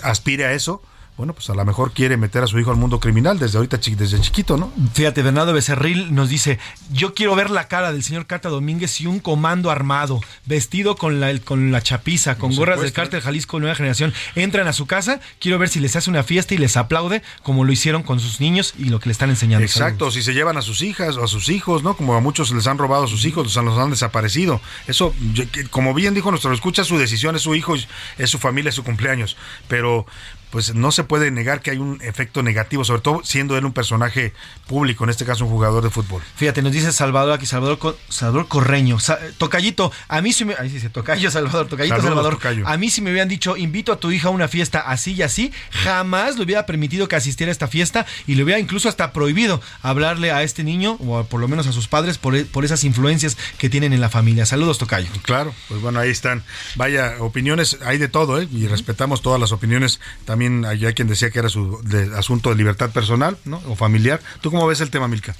aspire a eso, bueno, pues a lo mejor quiere meter a su hijo al mundo criminal desde ahorita, desde chiquito, ¿no? Fíjate, Bernardo Becerril nos dice, yo quiero ver la cara del señor Cata Domínguez y un comando armado, vestido con la, con la chapiza, con gorras del secuestran. cártel Jalisco Nueva Generación, entran a su casa, quiero ver si les hace una fiesta y les aplaude, como lo hicieron con sus niños y lo que le están enseñando. Exacto, si se llevan a sus hijas o a sus hijos, ¿no? Como a muchos les han robado a sus hijos, los han, los han desaparecido. Eso, como bien dijo nuestro escucha, su decisión es su hijo, es su familia, es su cumpleaños. Pero pues no se puede negar que hay un efecto negativo, sobre todo siendo él un personaje público, en este caso un jugador de fútbol. Fíjate, nos dice Salvador aquí, Salvador, Salvador Correño. Sa- tocayito, a mí sí me. Ahí dice Tocayo, Salvador, Tocayito, Saludos, Salvador. Tocayo. A mí si me hubieran dicho, invito a tu hija a una fiesta así y así, jamás le hubiera permitido que asistiera a esta fiesta y le hubiera incluso hasta prohibido hablarle a este niño, o por lo menos a sus padres, por, por esas influencias que tienen en la familia. Saludos, Tocayo. Claro, pues bueno, ahí están. Vaya, opiniones, hay de todo, ¿eh? Y respetamos todas las opiniones. También hay, hay quien decía que era su de- asunto de libertad personal, ¿no? O familiar. ¿Tú cómo ves el tema, Milka?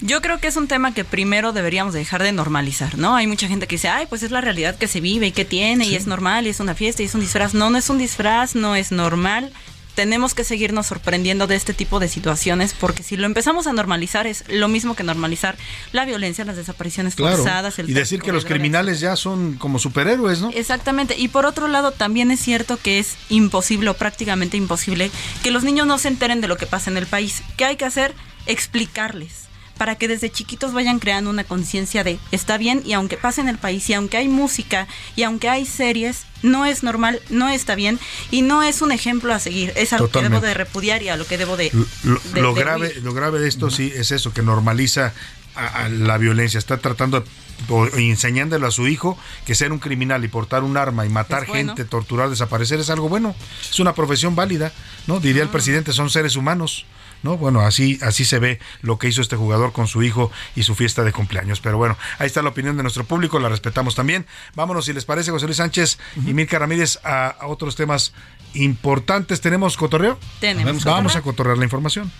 Yo creo que es un tema que primero deberíamos dejar de normalizar, ¿no? Hay mucha gente que dice, ay, pues es la realidad que se vive y que tiene y es normal y es una fiesta y es un disfraz. No, no es un disfraz, no es normal. Tenemos que seguirnos sorprendiendo de este tipo de situaciones porque si lo empezamos a normalizar es lo mismo que normalizar la violencia, las desapariciones Claro. forzadas. el Y decir que los criminales ya son como superhéroes, ¿no? Exactamente. Y por otro lado, también es cierto que es imposible o prácticamente imposible que los niños no se enteren de lo que pasa en el país. ¿Qué hay que hacer? Explicarles para que desde chiquitos vayan creando una conciencia de está bien y aunque pase en el país y aunque hay música y aunque hay series, no es normal, no está bien y no es un ejemplo a seguir. Es algo que debo de repudiar y a lo que debo de... Lo, de- lo de grave, huir. lo grave de esto sí es eso, que normaliza a, a la violencia. Está tratando de- o enseñándole a su hijo que ser un criminal y portar un arma y matar bueno. gente, torturar, desaparecer es algo bueno. Es una profesión válida, ¿no? Diría el Ah. presidente, son seres humanos. ¿No? Bueno, así, así se ve lo que hizo este jugador con su hijo y su fiesta de cumpleaños. Pero bueno, ahí está la opinión de nuestro público, la respetamos también. Vámonos, si les parece, José Luis Sánchez y Mirka Ramírez, a, a otros temas importantes. ¿Tenemos cotorreo? Tenemos Vamos cotorreo. a cotorrear la información.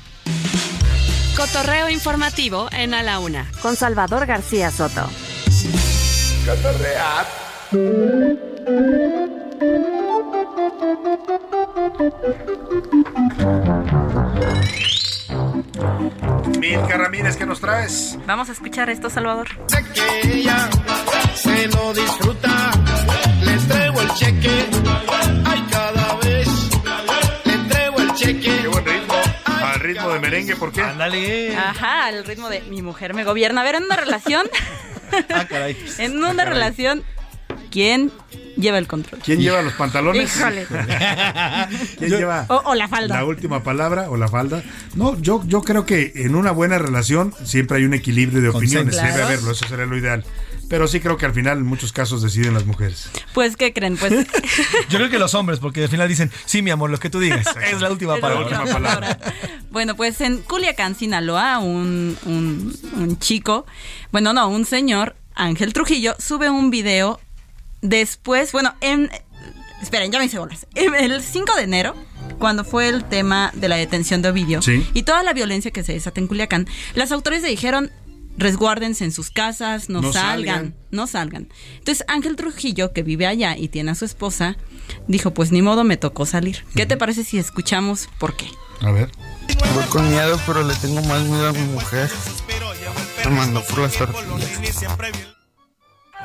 Cotorreo informativo en A la Una con Salvador García Soto. Milka Ramírez, ¿qué nos traes? Vamos a escuchar esto, Salvador. que ella se lo disfruta. Le entrego el cheque, ay, cada vez le entrego el cheque. Qué buen ritmo. Al ritmo de merengue, ¿por qué? Ándale. Ajá, el ritmo de mi mujer me gobierna. A ver, en una relación, Ah, caray. en una caray. relación, ¿quién lleva el control? ¿Quién lleva los pantalones? Híjole. ¿Quién lleva O, o la falda. la última palabra o la falda? No, yo, yo creo que en una buena relación siempre hay un equilibrio de opiniones. Claro. Debe haberlo, eso sería lo ideal. Pero sí creo que al final en muchos casos deciden las mujeres. Pues, ¿qué creen? Pues Yo creo que los hombres, porque al final dicen, sí, mi amor, lo que tú digas. Es la última palabra. Bueno, pues en Culiacán, Sinaloa, un, un, un chico, bueno, no, un señor, Ángel Trujillo, sube un video después, bueno, en... Esperen, ya me hice bolas. El 5 de enero, cuando fue el tema de la detención de Ovidio Sí. y toda la violencia que se desata en Culiacán, las autoridades le dijeron, resguárdense en sus casas, no, No salgan, salgan. no salgan. Entonces Ángel Trujillo, que vive allá y tiene a su esposa, dijo, pues ni modo, me tocó salir. ¿Qué te parece si escuchamos por qué? A ver. Voy con miedo, pero le tengo más miedo a mi mujer. Me mandó por las tortillas.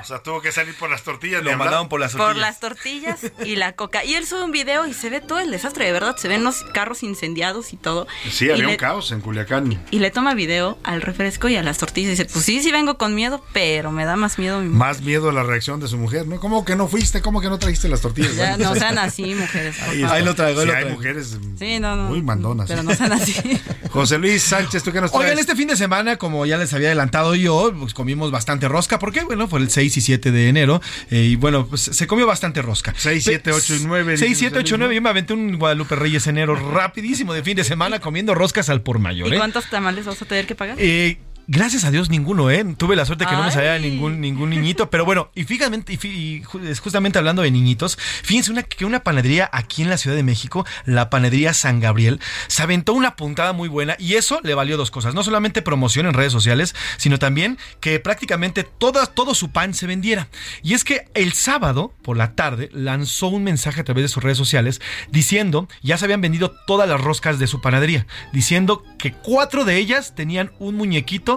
O sea, tuvo que salir por las tortillas. Lo mandaron por las Por las tortillas y la coca. Y él sube un video y se ve todo el desastre, de verdad. Se ven los carros incendiados y todo. Sí, y había le, un caos en Culiacán. Y le toma video al refresco y a las tortillas. Y dice, pues sí, sí vengo con miedo, pero me da más miedo mi mujer. Más miedo a la reacción de su mujer, ¿no? ¿Cómo que no fuiste? ¿Cómo que no trajiste las tortillas? Ya, Bueno, no pues, sean así, mujeres. ahí, está. lo traigo, ahí Sí, lo hay mujeres Sí, no, no. muy mandonas. Pero no sean así. José Luis Sánchez, ¿tú qué nos traes? Oigan, este fin de semana, como ya les había adelantado yo, pues comimos bastante rosca. ¿Por qué? Bueno, fue el 6 y 7 de enero. eh, y bueno, pues se comió bastante rosca. 6, 7, 8 y 9. 6, 7, 8, 9. Yo me aventé un Guadalupe Reyes enero rapidísimo de fin de semana comiendo roscas al por mayor. ¿Y ¿eh? cuántos tamales vas a tener que pagar? Eh, gracias a Dios ninguno, ¿eh? Tuve la suerte que no me salía ningún, ningún niñito, pero bueno, y fíjate, y, justamente hablando de niñitos, fíjense una, que una panadería aquí en la Ciudad de México, la panadería San Gabriel, se aventó una puntada muy buena y eso le valió dos cosas, no solamente promoción en redes sociales, sino también que prácticamente toda, todo su pan se vendiera. Y es que el sábado por la tarde lanzó un mensaje a través de sus redes sociales diciendo, ya se habían vendido todas las roscas de su panadería, diciendo que cuatro de ellas tenían un muñequito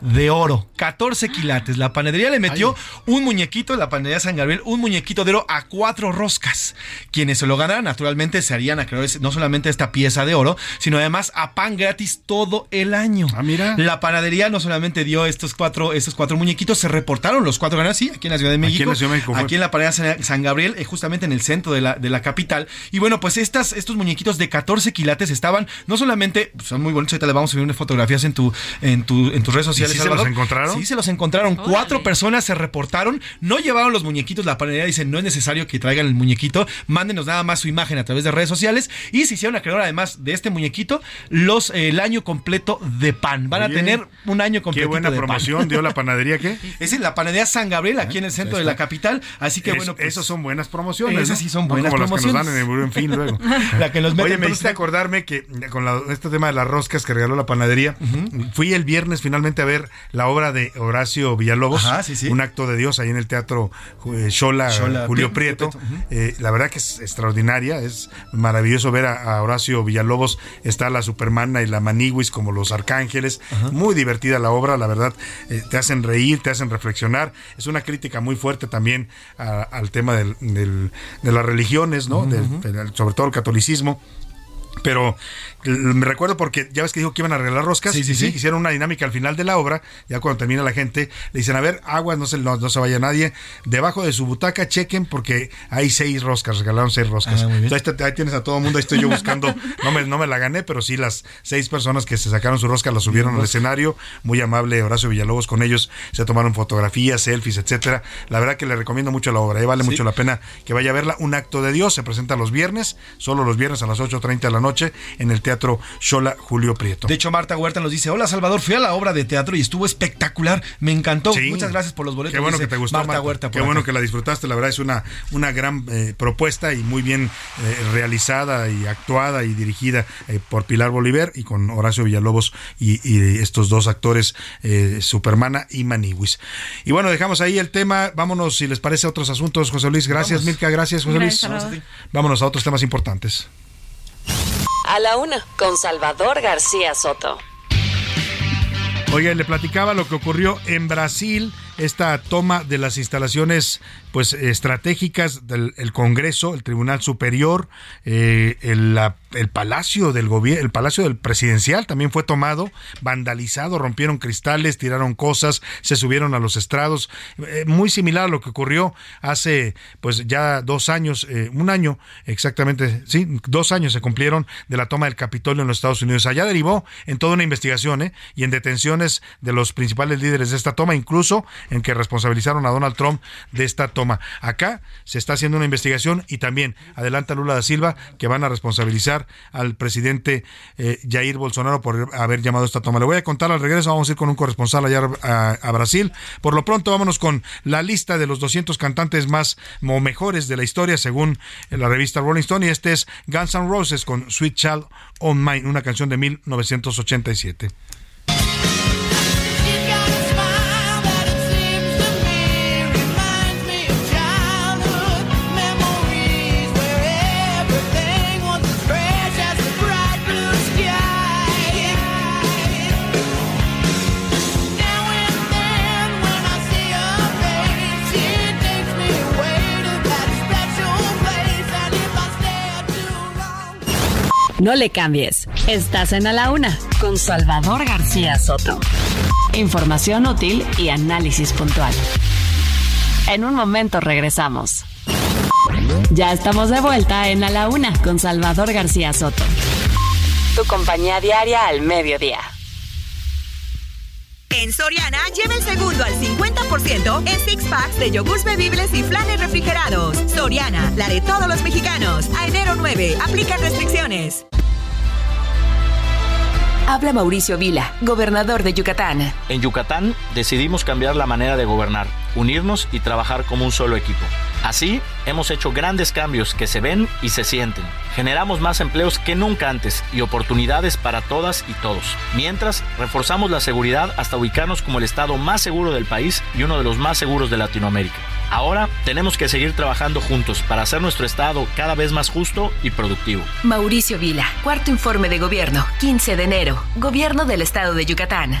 de oro. 14 quilates. La panadería le metió un muñequito, la panadería San Gabriel, un muñequito de oro a cuatro roscas. Quienes se lo ganaran, naturalmente, se harían acreedores no solamente a esta pieza de oro, sino además a pan gratis todo el año. Ah, mira. La panadería no solamente dio estos cuatro, estos cuatro muñequitos, se reportaron los cuatro ganadores, sí, aquí en la Ciudad de México. Aquí en la Ciudad de México fue. Aquí en la panadería San- San Gabriel, eh, justamente en el centro de la, de la capital. Y bueno, pues estas, estos muñequitos de 14 quilates estaban, no solamente, pues, son muy bonitos, ahorita le vamos a subir unas fotografías en tu, en tu, en tus redes sociales. Sí se los encontraron? Sí, se los encontraron. Cuatro personas se reportaron, no llevaron los muñequitos, la panadería dice, no es necesario que traigan el muñequito, mándenos nada más su imagen a través de redes sociales y se hicieron acreedor además de este muñequito los eh, el año completo de pan. Van Oye, a tener un año completo Qué buena de pan. promoción dio la panadería, ¿qué? Es en la panadería San Gabriel, aquí en el centro de la capital. Así que Es- bueno, pues, esos son buenas promociones. Esas ¿no? sí son No buenas como las que nos promociones. dan en el Buen Fin luego. La que nos meten Oye, me hiciste acordarme que con la- este tema de las roscas que regaló la panadería, fui el viernes finalmente a ver la obra de Horacio Villalobos, Ajá, sí, sí. un acto de Dios ahí en el teatro eh, Xola, Xola, Julio Pri- Prieto. Eh, la verdad que es extraordinaria, es maravilloso ver a, a Horacio Villalobos, está la Supermana y la Maniwis como los arcángeles, muy divertida la obra, la verdad, eh, te hacen reír, te hacen reflexionar, es una crítica muy fuerte también a- al tema del- del- de las religiones, ¿no? Sobre todo el catolicismo. Pero me recuerdo porque ya ves que dijo que iban a arreglar roscas. Sí, sí, sí. Hicieron una dinámica al final de la obra, ya cuando termina la gente, le dicen, a ver, aguas, no se, no, no se vaya nadie. Debajo de su butaca, chequen porque hay seis roscas, regalaron seis roscas. Ah. Entonces, ahí, te- ahí tienes a todo el mundo, ahí estoy yo buscando, no me, no me la gané, pero sí las seis personas que se sacaron su rosca la subieron al escenario. Muy amable Horacio Villalobos con ellos, se tomaron fotografías, selfies, etcétera. La verdad que le recomiendo mucho la obra, ¿eh? vale Sí. mucho la pena que vaya a verla. Un acto de Dios se presenta los viernes, solo los viernes a las 8.30 de la noche en el Teatro Xola Julio Prieto. De hecho, Marta Huerta nos dice, hola Salvador, fui a la obra de teatro y estuvo espectacular, me encantó. Sí. Muchas gracias por los boletos. Qué bueno dice que te gustó, Marta, Marta. Huerta. Qué bueno que la disfrutaste. La verdad es una, una gran eh, propuesta y muy bien eh, realizada y actuada y dirigida eh, por Pilar Bolívar y con Horacio Villalobos y, y estos dos actores, eh, Supermana y Maniwis. Y bueno, dejamos ahí el tema. Vámonos, si les parece, a otros asuntos. José Luis, gracias, Vamos. Milka. Gracias, José Gracias, Luis. Salvador. Vámonos a otros temas importantes. A la una, con Salvador García Soto. Oiga, le platicaba lo que ocurrió en Brasil, esta toma de las instalaciones pues estratégicas del el Congreso, el Tribunal Superior, eh, el Palacio del Gobierno, el Palacio del Presidencial también fue tomado, vandalizado, rompieron cristales, tiraron cosas, se subieron a los estrados, eh, muy similar a lo que ocurrió hace pues ya dos años, eh, un año exactamente, sí, dos años se cumplieron de la toma del Capitolio en los Estados Unidos. Allá derivó en toda una investigación ¿eh? y en detenciones de los principales líderes de esta toma, incluso en que responsabilizaron a Donald Trump de esta toma. Acá se está haciendo una investigación y también adelanta Lula da Silva que van a responsabilizar al presidente eh, Jair Bolsonaro por haber llamado a esta toma. Le voy a contar al regreso, vamos a ir con un corresponsal allá a, Brasil. Por lo pronto, vámonos con la lista de los 200 cantantes más mejores de la historia según la revista Rolling Stone y este es Guns N' Roses con Sweet Child on Mine, una canción de 1987. No le cambies. Estás en A la Una con Salvador García Soto. Información útil y análisis puntual. En un momento regresamos. Ya estamos de vuelta en A la Una con Salvador García Soto. Tu compañía diaria al mediodía. En Soriana, lleva el segundo al 50% en six packs de yogurts bebibles y flanes refrigerados. Soriana, la de todos los mexicanos. A enero 9, aplican restricciones. Habla Mauricio Vila, gobernador de Yucatán. En Yucatán decidimos cambiar la manera de gobernar, unirnos y trabajar como un solo equipo. Así, hemos hecho grandes cambios que se ven y se sienten. Generamos más empleos que nunca antes y oportunidades para todas y todos. Mientras, reforzamos la seguridad hasta ubicarnos como el estado más seguro del país y uno de los más seguros de Latinoamérica. Ahora tenemos que seguir trabajando juntos para hacer nuestro estado cada vez más justo y productivo. Mauricio Vila, cuarto informe de gobierno, 15 de enero, gobierno del estado de Yucatán.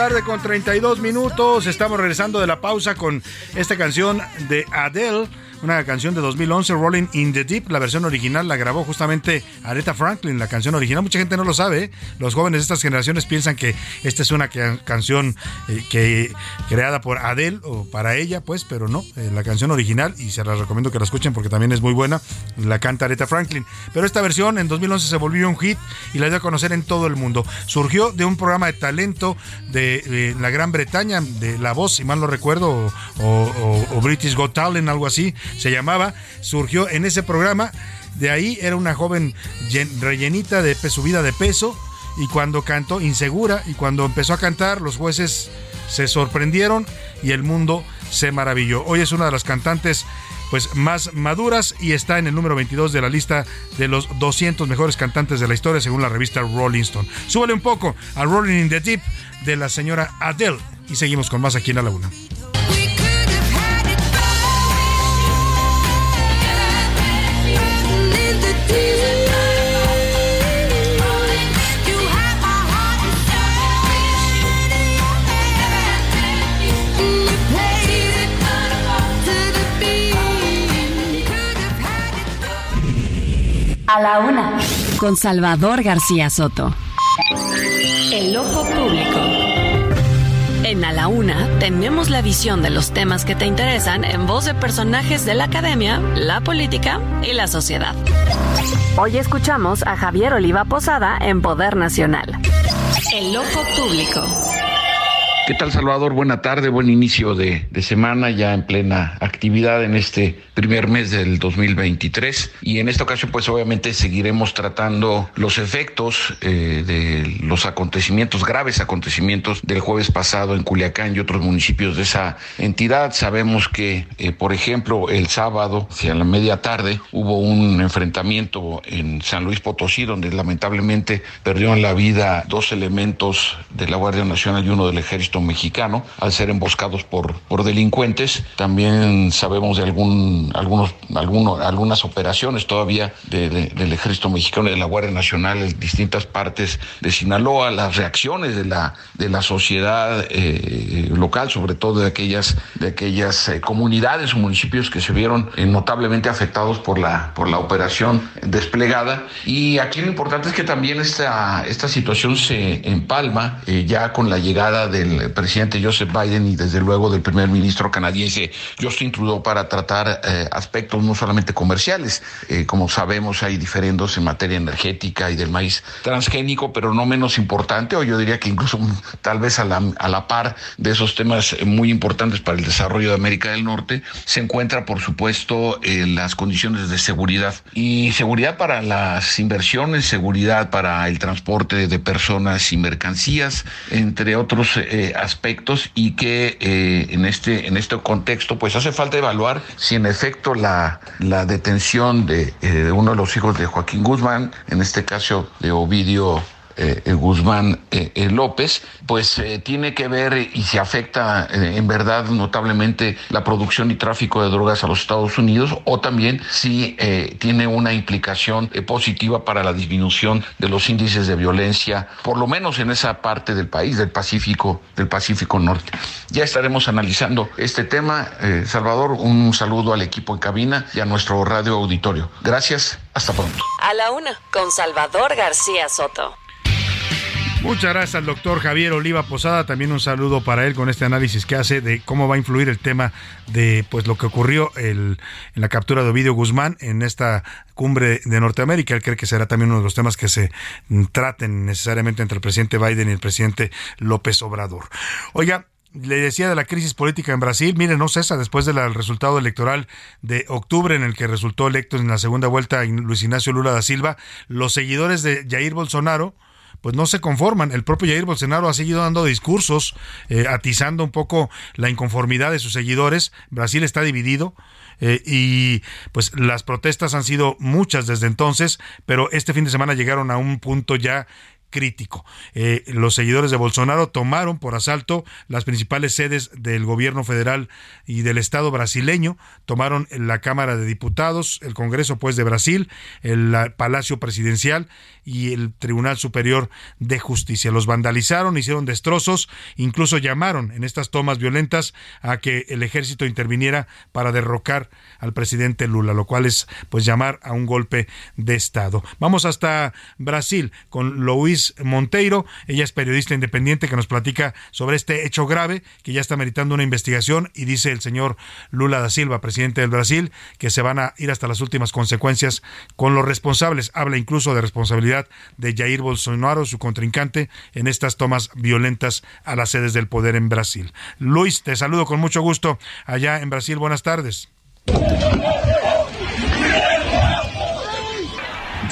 Tarde con 32 minutos. Estamos regresando de la pausa con esta canción de Adele, una canción de 2011, Rolling in the Deep. La versión original la grabó justamente Aretha Franklin, la canción original. Mucha gente no lo sabe. ¿eh? Los jóvenes de estas generaciones piensan que esta es una ca- canción eh, que creada por Adele o para ella, pues, pero no. Eh, la canción original, y se las recomiendo que la escuchen porque también es muy buena, la canta Aretha Franklin. Pero esta versión en 2011 se volvió un hit y la dio a conocer en todo el mundo. Surgió de un programa de talento de, la Gran Bretaña, de La Voz, si mal no recuerdo, o, o- o British Got Talent, algo así se llamaba. Surgió en ese programa. De ahí era una joven llen- rellenita de subida de peso y cuando cantó insegura y cuando empezó a cantar los jueces se sorprendieron y el mundo se maravilló. Hoy es una de las cantantes pues más maduras y está en el número 22 de la lista de los 200 mejores cantantes de la historia según la revista Rolling Stone. Súbale un poco a Rolling in the Deep de la señora Adele y seguimos con más aquí en la una. Con Salvador García Soto. El ojo público. En A la Una tenemos la visión de los temas que te interesan en voz de personajes de la academia, la política y la sociedad. Hoy escuchamos a Javier Oliva Posada en Poder Nacional. El ojo público. ¿Qué tal Salvador? Buena tarde, buen inicio de, semana, ya en plena actividad en este primer mes del 2023 y en esta ocasión pues obviamente seguiremos tratando los efectos eh, de los acontecimientos, graves acontecimientos del jueves pasado en Culiacán y otros municipios de esa entidad. Sabemos que eh, por ejemplo el sábado hacia la media tarde hubo un enfrentamiento en San Luis Potosí donde lamentablemente perdieron la vida dos elementos de la Guardia Nacional y uno del Ejército Mexicano al ser emboscados por, por delincuentes. También sabemos de algún, algunos, algunos, algunas operaciones todavía de- de- del Ejército Mexicano y de la Guardia Nacional en distintas partes de Sinaloa, las reacciones de la, de la sociedad eh, local, sobre todo de aquellas, de aquellas eh, comunidades o municipios que se vieron eh, notablemente afectados por la, por la operación desplegada. Y aquí lo importante es que también esta, esta situación se empalma ya con la llegada del presidente Joseph Biden y desde luego del primer ministro canadiense Justin Trudeau para tratar eh, aspectos no solamente comerciales. Eh, como sabemos hay diferendos en materia energética y del maíz transgénico, pero no menos importante, o yo diría que incluso tal vez a la, a la par de esos temas eh, muy importantes para el desarrollo de América del Norte, se encuentra por supuesto las condiciones de seguridad y seguridad para las inversiones, seguridad para el transporte de personas y mercancías, entre otros aspectos y que eh, en este en este contexto pues hace falta evaluar si en efecto la, la detención de, eh, uno de los hijos de Joaquín Guzmán, en este caso de Ovidio Guzmán eh, eh, López, pues eh, tiene que ver y se afecta eh, en verdad notablemente la producción y tráfico de drogas a los Estados Unidos o también si eh, tiene una implicación eh, positiva para la disminución de los índices de violencia, por lo menos en esa parte del país, del Pacífico, del Pacífico Norte. Ya estaremos analizando este tema. Eh, Salvador, un saludo al equipo en cabina y a nuestro radio auditorio. Gracias, hasta pronto. A la una, con Salvador García Soto. Muchas gracias al doctor Javier Oliva Posada. También un saludo para él con este análisis que hace de cómo va a influir el tema de pues lo que ocurrió el- en la captura de Ovidio Guzmán en esta cumbre de Norteamérica. Él cree que será también uno de los temas que se traten necesariamente entre el presidente Biden y el presidente López Obrador. Oiga, le decía de la crisis política en Brasil, mire, no cesa después del resultado electoral de octubre en el que resultó electo en la segunda vuelta Luis Ignacio Lula da Silva, los seguidores de Jair Bolsonaro pues no se conforman. El propio Jair Bolsonaro ha seguido dando discursos, eh, atizando un poco la inconformidad de sus seguidores. Brasil está dividido. eh, y pues las protestas han sido muchas desde entonces, pero este fin de semana llegaron a un punto ya crítico. Eh, los seguidores de Bolsonaro tomaron por asalto las principales sedes del gobierno federal y del Estado brasileño, tomaron la Cámara de Diputados, el Congreso pues de Brasil, el la- Palacio Presidencial y el Tribunal Superior de Justicia. Los vandalizaron, hicieron destrozos, incluso llamaron en estas tomas violentas a que el ejército interviniera para derrocar al presidente Lula, lo cual es pues llamar a un golpe de Estado. Vamos hasta Brasil con Luis Monteiro, ella es periodista independiente que nos platica sobre este hecho grave que ya está meritando una investigación y dice el señor Lula da Silva, presidente del Brasil, que se van a ir hasta las últimas consecuencias con los responsables. Habla incluso de responsabilidad de Jair Bolsonaro, su contrincante, en estas tomas violentas a las sedes del poder en Brasil. Luis, te saludo con mucho gusto allá en Brasil. Buenas tardes.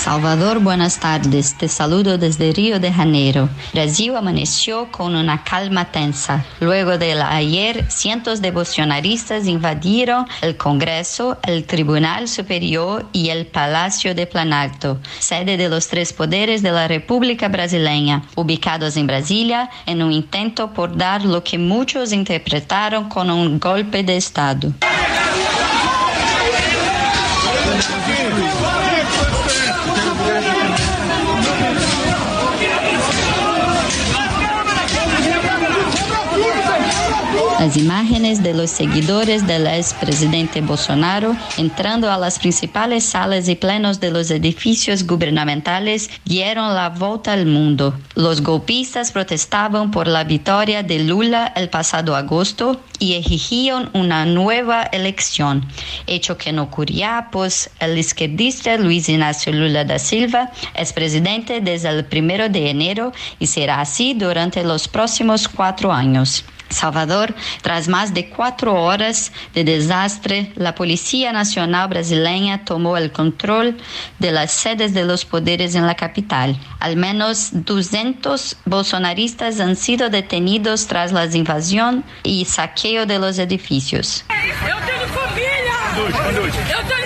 Salvador, buenas tardes. Te saludo desde Río de Janeiro. Brasil amaneció con una calma tensa. Luego de ayer, cientos de bolsonaristas invadieron el Congreso, el Tribunal Superior y el Palacio de Planalto, sede de los tres poderes de la República Brasileña, ubicados en Brasilia, en un intento por dar lo que muchos interpretaron como un golpe de Estado. Las imágenes de los seguidores del expresidente Bolsonaro entrando a las principales salas y plenos de los edificios gubernamentales dieron la vuelta al mundo. Los golpistas protestaban por la victoria de Lula el pasado agosto y exigían una nueva elección, hecho que no ocurría, pues el izquierdista Luis Ignacio Lula da Silva es presidente desde el primero de enero y será así durante los próximos cuatro años. Salvador, tras más de cuatro horas de desastre, la Policía Nacional Brasileña tomó el control de las sedes de los poderes en la capital. Al menos 200 bolsonaristas han sido detenidos tras la invasión y saqueo de los edificios. Tenho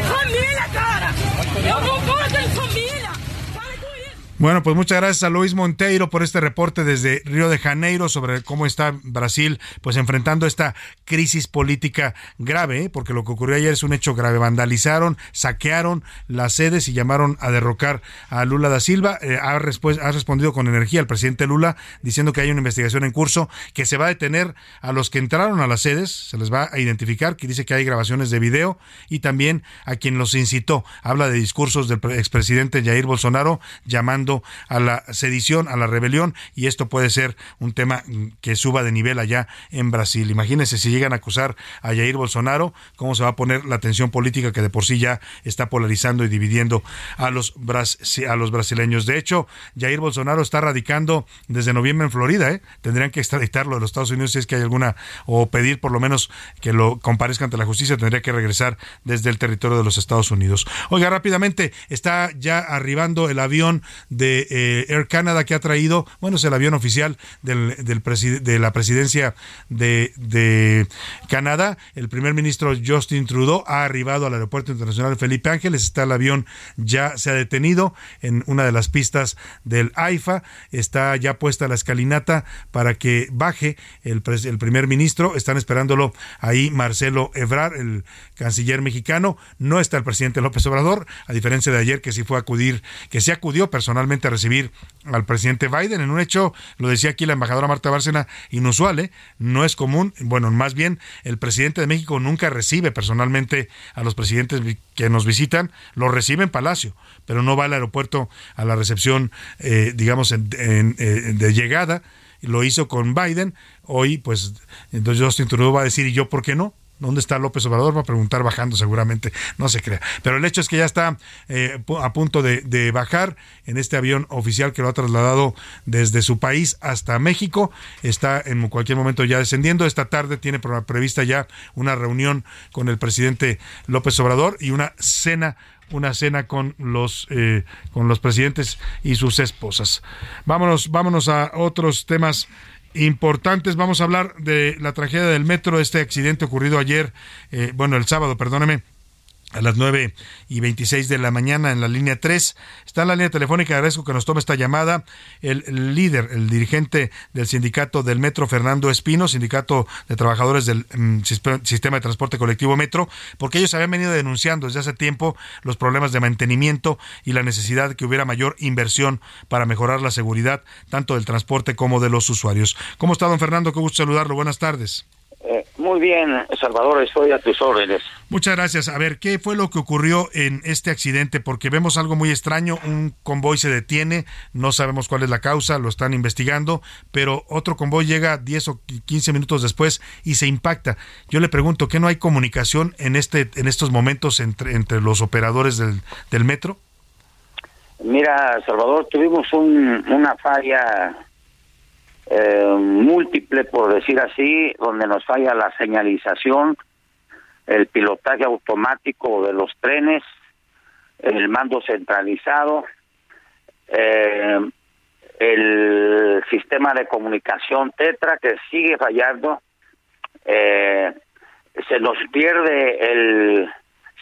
Bueno, pues muchas gracias a Luis Monteiro por este reporte desde Río de Janeiro sobre cómo está Brasil pues enfrentando esta crisis política grave, ¿eh? porque lo que ocurrió ayer es un hecho grave. Vandalizaron, saquearon las sedes y llamaron a derrocar a Lula da Silva. Eh, ha, ha respondido con energía el presidente Lula diciendo que hay una investigación en curso que se va a detener a los que entraron a las sedes, se les va a identificar, que dice que hay grabaciones de video y también a quien los incitó. Habla de discursos del pre- expresidente Jair Bolsonaro llamando a la sedición, a la rebelión, y esto puede ser un tema que suba de nivel allá en Brasil. Imagínense si llegan a acusar a Jair Bolsonaro, cómo se va a poner la tensión política que de por sí ya está polarizando y dividiendo a los, a los brasileños. De hecho, Jair Bolsonaro está radicando desde noviembre en Florida, ¿eh? Tendrían que extraditarlo de los Estados Unidos si es que hay alguna, o pedir por lo menos que lo comparezca ante la justicia, tendría que regresar desde el territorio de los Estados Unidos. Oiga, rápidamente, está ya arribando el avión eh, Air Canada que ha traído, bueno, es el avión oficial del, del de la presidencia de, de Canadá. El primer ministro Justin Trudeau ha arribado al aeropuerto internacional Felipe Ángeles. Está el avión, ya se ha detenido en una de las pistas del AIFA. Está ya puesta la escalinata para que baje el, primer ministro. Están esperándolo ahí Marcelo Ebrard, el canciller mexicano. No está el presidente López Obrador, a diferencia de ayer que sí fue a acudir, que sí acudió personalmente a recibir al presidente Biden. En un hecho, lo decía aquí la embajadora Marta Bárcena, inusual, ¿eh? no es común, bueno, más bien el presidente de México nunca recibe personalmente a los presidentes que nos visitan, lo recibe en Palacio, pero no va al aeropuerto a la recepción, eh, digamos, en- en- eh, de llegada, lo hizo con Biden, hoy pues entonces Justin Trudeau va a decir, ¿y yo por qué no? ¿Dónde está López Obrador? Va a preguntar bajando seguramente, no se crea. Pero el hecho es que ya está eh, a punto de, bajar en este avión oficial que lo ha trasladado desde su país hasta México. Está en cualquier momento ya descendiendo. Esta tarde tiene prevista ya una reunión con el presidente López Obrador y una cena una cena con los eh, con los presidentes y sus esposas. Vámonos, vámonos a otros temas importantes. Vamos a hablar de la tragedia del metro, este accidente ocurrido ayer, eh, bueno, el sábado, perdóneme, a las 9 y 26 de la mañana en la línea 3. Está en la línea telefónica, agradezco que nos tome esta llamada el, líder, el dirigente del sindicato del Metro, Fernando Espino, sindicato de trabajadores del mm, sistema de transporte colectivo Metro, porque ellos habían venido denunciando desde hace tiempo los problemas de mantenimiento y la necesidad de que hubiera mayor inversión para mejorar la seguridad tanto del transporte como de los usuarios. ¿Cómo está, don Fernando? Qué gusto saludarlo. Buenas tardes. Eh, muy bien, Salvador, estoy a tus órdenes. Muchas gracias. A ver, ¿qué fue lo que ocurrió en este accidente? Porque vemos algo muy extraño. Un convoy se detiene, no sabemos cuál es la causa, lo están investigando, pero otro convoy llega 10 o 15 minutos después y se impacta. Yo le pregunto, ¿qué no hay comunicación en este en estos momentos entre, entre los operadores del, del metro? Mira, Salvador, tuvimos un- una falla eh, múltiple, por decir así, donde nos falla la señalización, el pilotaje automático de los trenes, el mando centralizado, eh, el sistema de comunicación Tetra que sigue fallando, eh, se nos pierde el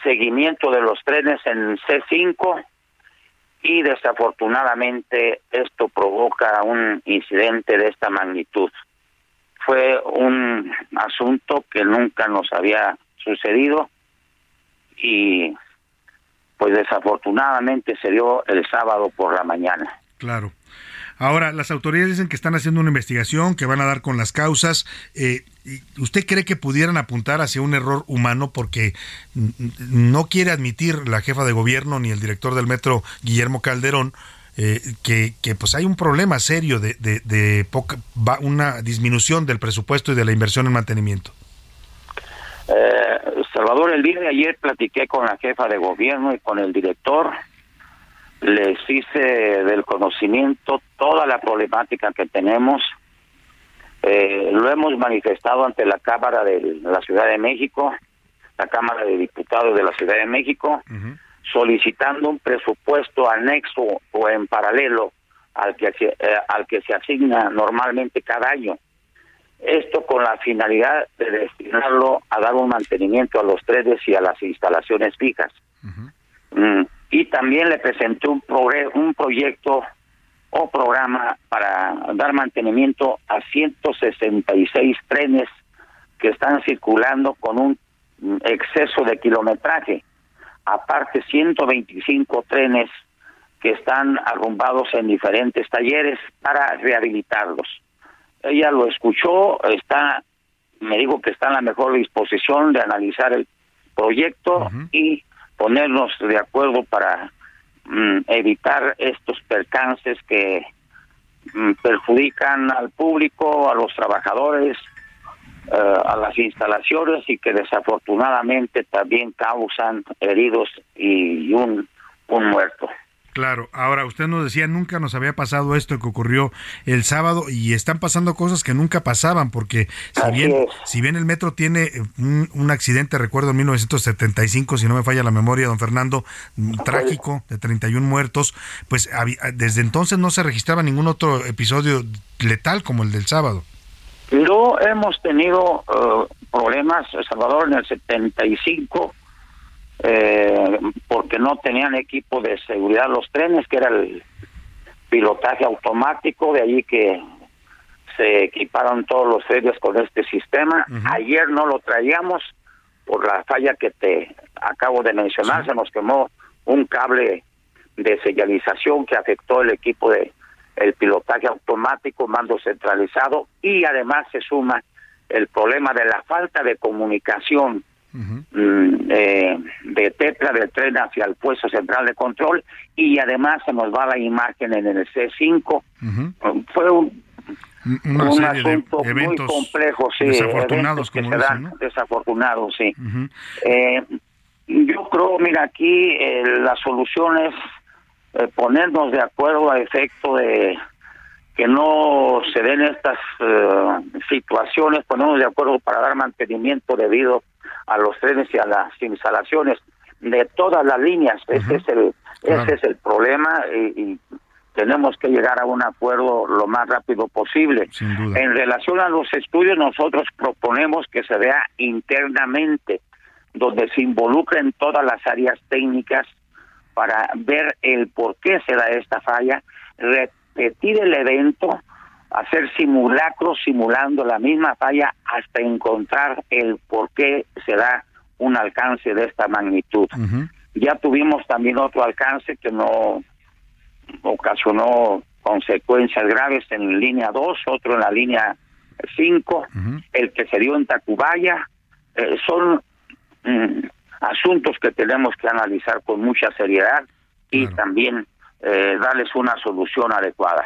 seguimiento de los trenes en C5 y desafortunadamente esto provoca un incidente de esta magnitud. Fue un asunto que nunca nos había sucedido y pues desafortunadamente se dio el sábado por la mañana. Claro. Ahora, las autoridades dicen que están haciendo una investigación, que van a dar con las causas. Eh, ¿y ¿Usted cree que pudieran apuntar hacia un error humano porque no quiere admitir la jefa de gobierno ni el director del metro, Guillermo Calderón, eh, que, que, pues hay un problema serio de, de, de poca, una disminución del presupuesto y de la inversión en mantenimiento? Eh, Salvador, el día de ayer platiqué con la jefa de gobierno y con el director. Les hice del conocimiento toda la problemática que tenemos. Eh, lo hemos manifestado ante la Cámara de la Ciudad de México, la Cámara de Diputados de la Ciudad de México, solicitando un presupuesto anexo o en paralelo al que, se- eh, al que se asigna normalmente cada año. Esto con la finalidad de destinarlo a dar un mantenimiento a los trenes y a las instalaciones fijas. Mm, Y también le presenté un, un proyecto o programa para dar mantenimiento a 166 trenes que están circulando con un mm, exceso de kilometraje. Aparte, 125 trenes que están arrumbados en diferentes talleres para rehabilitarlos. Ella lo escuchó, está, me dijo que está en la mejor disposición de analizar el proyecto y ponernos de acuerdo para mm, evitar estos percances que mm, perjudican al público, a los trabajadores, eh, a las instalaciones y que desafortunadamente también causan heridos y un, un muerto. Claro, ahora usted nos decía, nunca nos había pasado esto que ocurrió el sábado y están pasando cosas que nunca pasaban, porque si Así bien, es. si bien el metro tiene eh, un, un accidente, recuerdo en 1975, si no me falla la memoria, don Fernando, mm, trágico, de 31 muertos, pues había- desde entonces no se registraba ningún otro episodio letal como el del sábado. No hemos tenido eh, problemas, Salvador, en el 75, eh, porque no tenían equipo de seguridad los trenes, que era el pilotaje automático, de allí que se equiparon todos los trenes con este sistema. Ayer no lo traíamos por la falla que te acabo de mencionar, se nos quemó un cable de señalización que afectó el equipo de el pilotaje automático, mando centralizado y además se suma el problema de la falta de comunicación mm, eh, de Tetra del tren hacia el puesto central de control y además se nos va la imagen en el C5. Fue un, Una un de asunto muy complejo, sí, desafortunados, como dicen, ¿no? desafortunados, sí. Eh, yo creo, mira, aquí eh, la solución es eh, ponernos de acuerdo a efecto de que no se den estas eh, situaciones, ponernos de acuerdo para dar mantenimiento debido a los trenes y a las instalaciones de todas las líneas. Ese es el Claro. ese es el problema y, y tenemos que llegar a un acuerdo lo más rápido posible. En relación a los estudios, nosotros proponemos que se vea internamente, donde se involucren todas las áreas técnicas para ver el por qué se da esta falla, repetir el evento, hacer simulacros simulando la misma falla hasta encontrar el por qué se da un alcance de esta magnitud. Ya tuvimos también otro alcance que no ocasionó consecuencias graves en línea 2, otro en la línea 5, el que se dio en Tacubaya. Eh, son mm, asuntos que tenemos que analizar con mucha seriedad y también eh, darles una solución adecuada.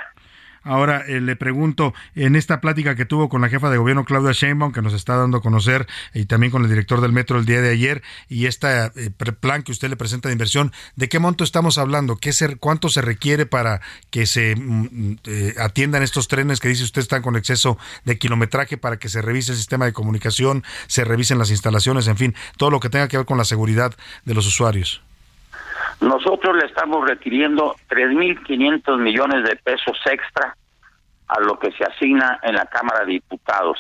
Ahora eh, le pregunto, en esta plática que tuvo con la jefa de gobierno Claudia Sheinbaum, que nos está dando a conocer, y también con el director del metro el día de ayer, y este eh, plan que usted le presenta de inversión, ¿de qué monto estamos hablando? ¿Qué se, ¿Cuánto se requiere para que se mm, eh, atiendan estos trenes que dice usted están con exceso de kilometraje, para que se revise el sistema de comunicación, se revisen las instalaciones, en fin, todo lo que tenga que ver con la seguridad de los usuarios? Nosotros le estamos requiriendo 3.500 millones de pesos extra a lo que se asigna en la Cámara de Diputados,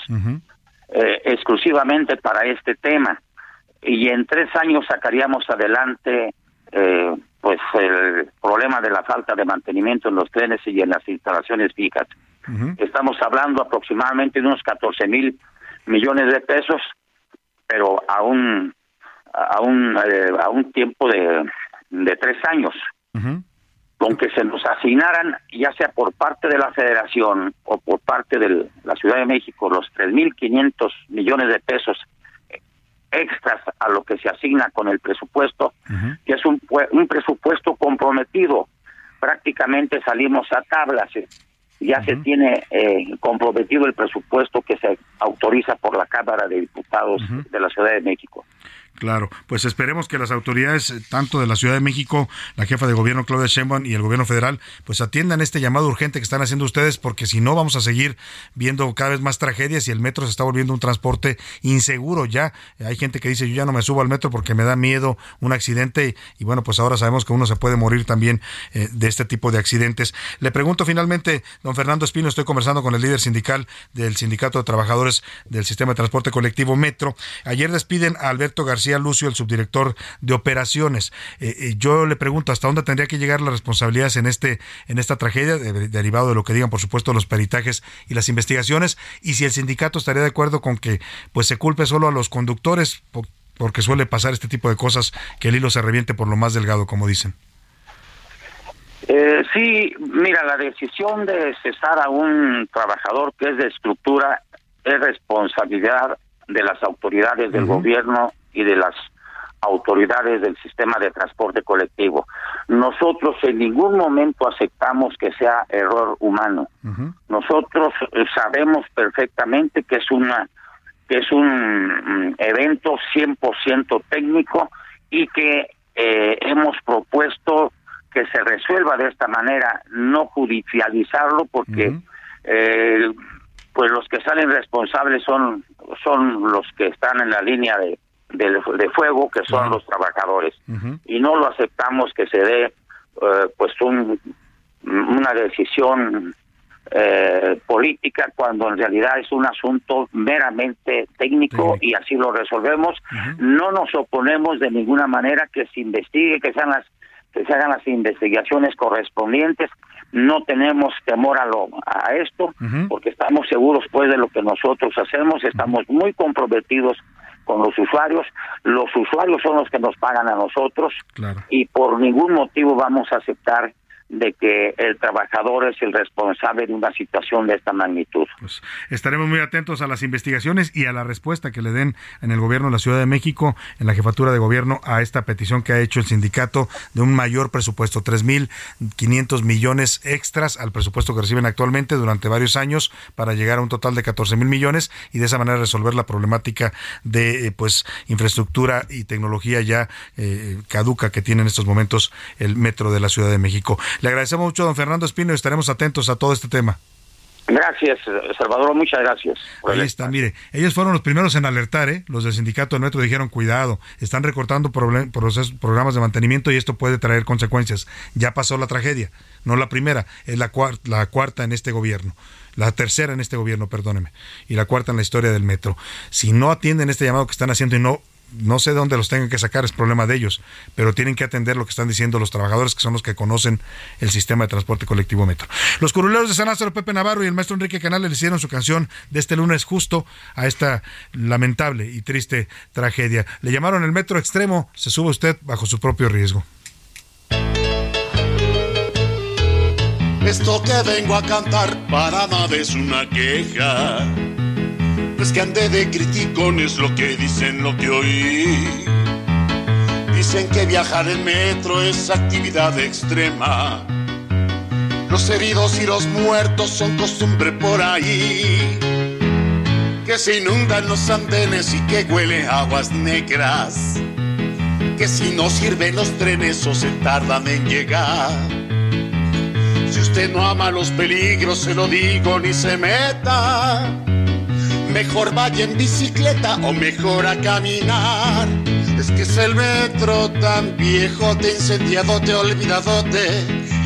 eh, exclusivamente para este tema. Y en tres años sacaríamos adelante eh, pues el problema de la falta de mantenimiento en los trenes y en las instalaciones fijas. Estamos hablando aproximadamente de unos 14 mil millones de pesos, pero a un, a un, eh, a un tiempo de, de tres años. Con que se nos asignaran, ya sea por parte de la Federación o por parte de la Ciudad de México, los 3.500 millones de pesos extras a lo que se asigna con el presupuesto, que es un, un presupuesto comprometido. Prácticamente salimos a tablas. eh. Ya se tiene eh, comprometido el presupuesto que se autoriza por la Cámara de Diputados de la Ciudad de México. Claro, pues esperemos que las autoridades, eh, tanto de la Ciudad de México, la jefa de gobierno Claudia Sheinbaum y el gobierno federal, pues atiendan este llamado urgente que están haciendo ustedes, porque si no vamos a seguir viendo cada vez más tragedias y el metro se está volviendo un transporte inseguro ya. Hay gente que dice, yo ya no me subo al metro porque me da miedo un accidente y bueno, pues ahora sabemos que uno se puede morir también eh, de este tipo de accidentes. Le pregunto finalmente, don Fernando Espino, estoy conversando con el líder sindical del Sindicato de Trabajadores del Sistema de Transporte Colectivo Metro. Ayer despiden a Alberto García Lucio, el subdirector de operaciones. Eh, eh, yo le pregunto hasta dónde tendría que llegar las responsabilidades en este en esta tragedia, de- derivado de lo que digan, por supuesto, los peritajes y las investigaciones, y si el sindicato estaría de acuerdo con que pues se culpe solo a los conductores, po- porque suele pasar este tipo de cosas, que el hilo se reviente por lo más delgado, como dicen. Eh, sí, mira, la decisión de cesar a un trabajador que es de estructura es responsabilidad de las autoridades del gobierno y de las autoridades del sistema de transporte colectivo. Nosotros en ningún momento aceptamos que sea error humano. Nosotros eh, sabemos perfectamente que es una que es un mm, evento 100% técnico y que eh, hemos propuesto que se resuelva de esta manera, no judicializarlo, porque eh, pues los que salen responsables son son los que están en la línea de, de, de fuego, que son los trabajadores, y no lo aceptamos que se dé eh, pues un, una decisión eh, política cuando en realidad es un asunto meramente técnico y así lo resolvemos. No nos oponemos de ninguna manera que se investigue, que sean las que se hagan las investigaciones correspondientes. No tenemos temor a lo a esto porque estamos seguros pues de lo que nosotros hacemos, estamos muy comprometidos con los usuarios. Los usuarios son los que nos pagan a nosotros y por ningún motivo vamos a aceptar de que el trabajador es el responsable de una situación de esta magnitud. Pues estaremos muy atentos a las investigaciones y a la respuesta que le den en el gobierno de la Ciudad de México, en la jefatura de gobierno, a esta petición que ha hecho el sindicato de un mayor presupuesto, 3.500 millones extras al presupuesto que reciben actualmente durante varios años para llegar a un total de 14 mil millones y de esa manera resolver la problemática de eh, pues infraestructura y tecnología ya eh, caduca que tiene en estos momentos el metro de la Ciudad de México. Le agradecemos mucho, don Fernando Espino, y estaremos atentos a todo este tema. Gracias, Salvador, muchas gracias. Ahí está, mire, ellos fueron los primeros en alertar, ¿eh? los del sindicato del metro dijeron, cuidado, están recortando programas de mantenimiento y esto puede traer consecuencias. Ya pasó la tragedia, no la primera, es la, la cuarta en este gobierno la tercera en este gobierno, perdóneme, y la cuarta en la historia del metro. Si no atienden este llamado que están haciendo y no no sé de dónde los tengan que sacar, es problema de ellos, pero tienen que atender lo que están diciendo los trabajadores, que son los que conocen el sistema de transporte colectivo metro. Los curuleros de San Lázaro, Pepe Navarro y el maestro Enrique Canales le hicieron su canción de este lunes justo a esta lamentable y triste tragedia. Le llamaron el metro extremo, se sube usted bajo su propio riesgo. Esto que vengo a cantar para nada es una queja es que ande de criticones lo que dicen, lo que oí. Dicen que viajar en metro es actividad extrema. Los heridos y los muertos son costumbre por ahí. Que se inundan los andenes y que huele aguas negras. Que si no sirven los trenes o se tardan en llegar. Si usted no ama los peligros, se lo digo, ni se meta Mejor vaya en bicicleta o mejor a caminar. Es que es el metro tan viejo, te incendiado, te olvidadote.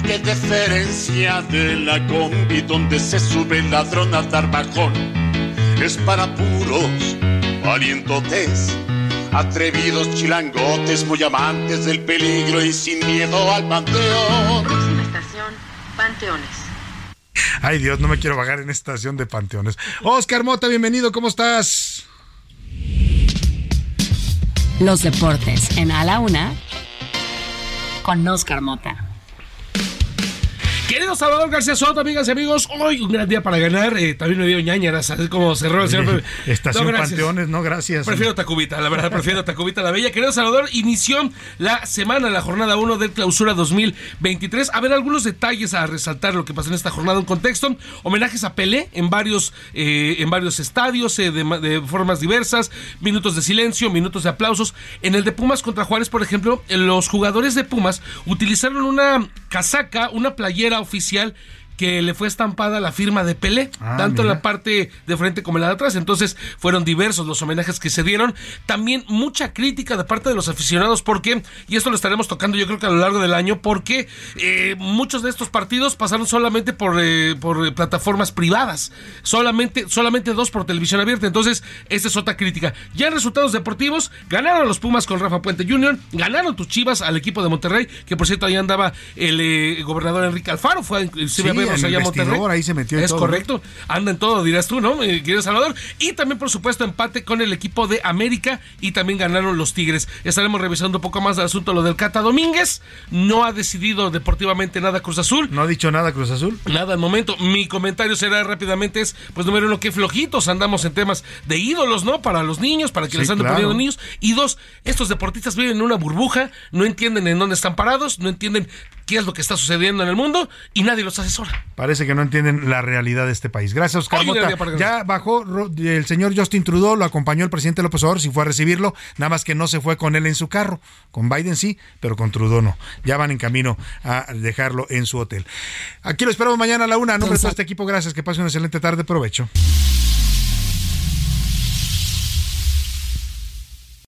Qué diferencia de la combi donde se sube el ladrón a dar bajón. Es para puros valientotes, atrevidos chilangotes, muy amantes del peligro y sin miedo al panteón. Próxima estación, Panteones. Ay Dios, no me quiero bajar en esta estación de panteones. Oscar Mota, bienvenido, ¿cómo estás? Los deportes en A la Una con Oscar Mota. Querido Salvador García Soto, amigas y amigos, hoy un gran día para ganar. Eh, también me dio ñañaras, así como cerró el señor. Estación Panteones, no, gracias. Prefiero Tacubita, la verdad, prefiero Tacubita la Bella. Querido Salvador, inició la semana, la jornada 1 del clausura 2023. A ver, algunos detalles a resaltar lo que pasó en esta jornada, un contexto. Homenajes a Pelé en varios, eh, en varios estadios, eh, de, de, formas diversas, minutos de silencio, minutos de aplausos. En el de Pumas contra Juárez, por ejemplo, los jugadores de Pumas utilizaron una casaca, una playera oficial que le fue estampada la firma de Pelé, Ah, tanto en la parte de frente como en la de atrás. Entonces fueron diversos los homenajes que se dieron. También mucha crítica de parte de los aficionados, porque, y esto lo estaremos tocando yo creo que a lo largo del año, porque eh, muchos de estos partidos pasaron solamente por, eh, por eh, plataformas privadas, solamente, solamente dos por televisión abierta. Entonces, esta es otra crítica. Ya en resultados deportivos, ganaron los Pumas con Rafa Puente Jr., ganaron tus Chivas al equipo de Monterrey, que por cierto ahí andaba el eh, gobernador Enrique Alfaro, fue inclusive a verlos en a Monterrey. ahí se metió Es todo, correcto. Anda en todo, dirás tú, ¿no, mi querido Salvador? Y también, por supuesto, empate con el equipo de América y también ganaron los Tigres. Estaremos revisando un poco más del asunto lo del Cata Domínguez. No ha decidido deportivamente nada Cruz Azul. No ha dicho nada Cruz Azul. Nada al momento. Mi comentario será rápidamente es, pues número uno, qué flojitos andamos en temas de ídolos, ¿no? Para los niños, para que Sí, les anden claro. poniendo niños. Y dos, estos deportistas viven en una burbuja, no entienden en dónde están parados, no entienden qué es lo que está sucediendo en el mundo y nadie los asesora. Parece que no entienden la realidad de este país. Gracias, Oscar Mota. Ya bajó el señor Justin Trudeau, lo acompañó el presidente López Obrador, si fue a recibirlo, nada más que no se fue con él en su carro. Con Biden sí, pero con Trudeau no. Ya van en camino a dejarlo en su hotel. Aquí lo esperamos mañana a la una. A nombre de todo este equipo, gracias. Que pase una excelente tarde. Provecho.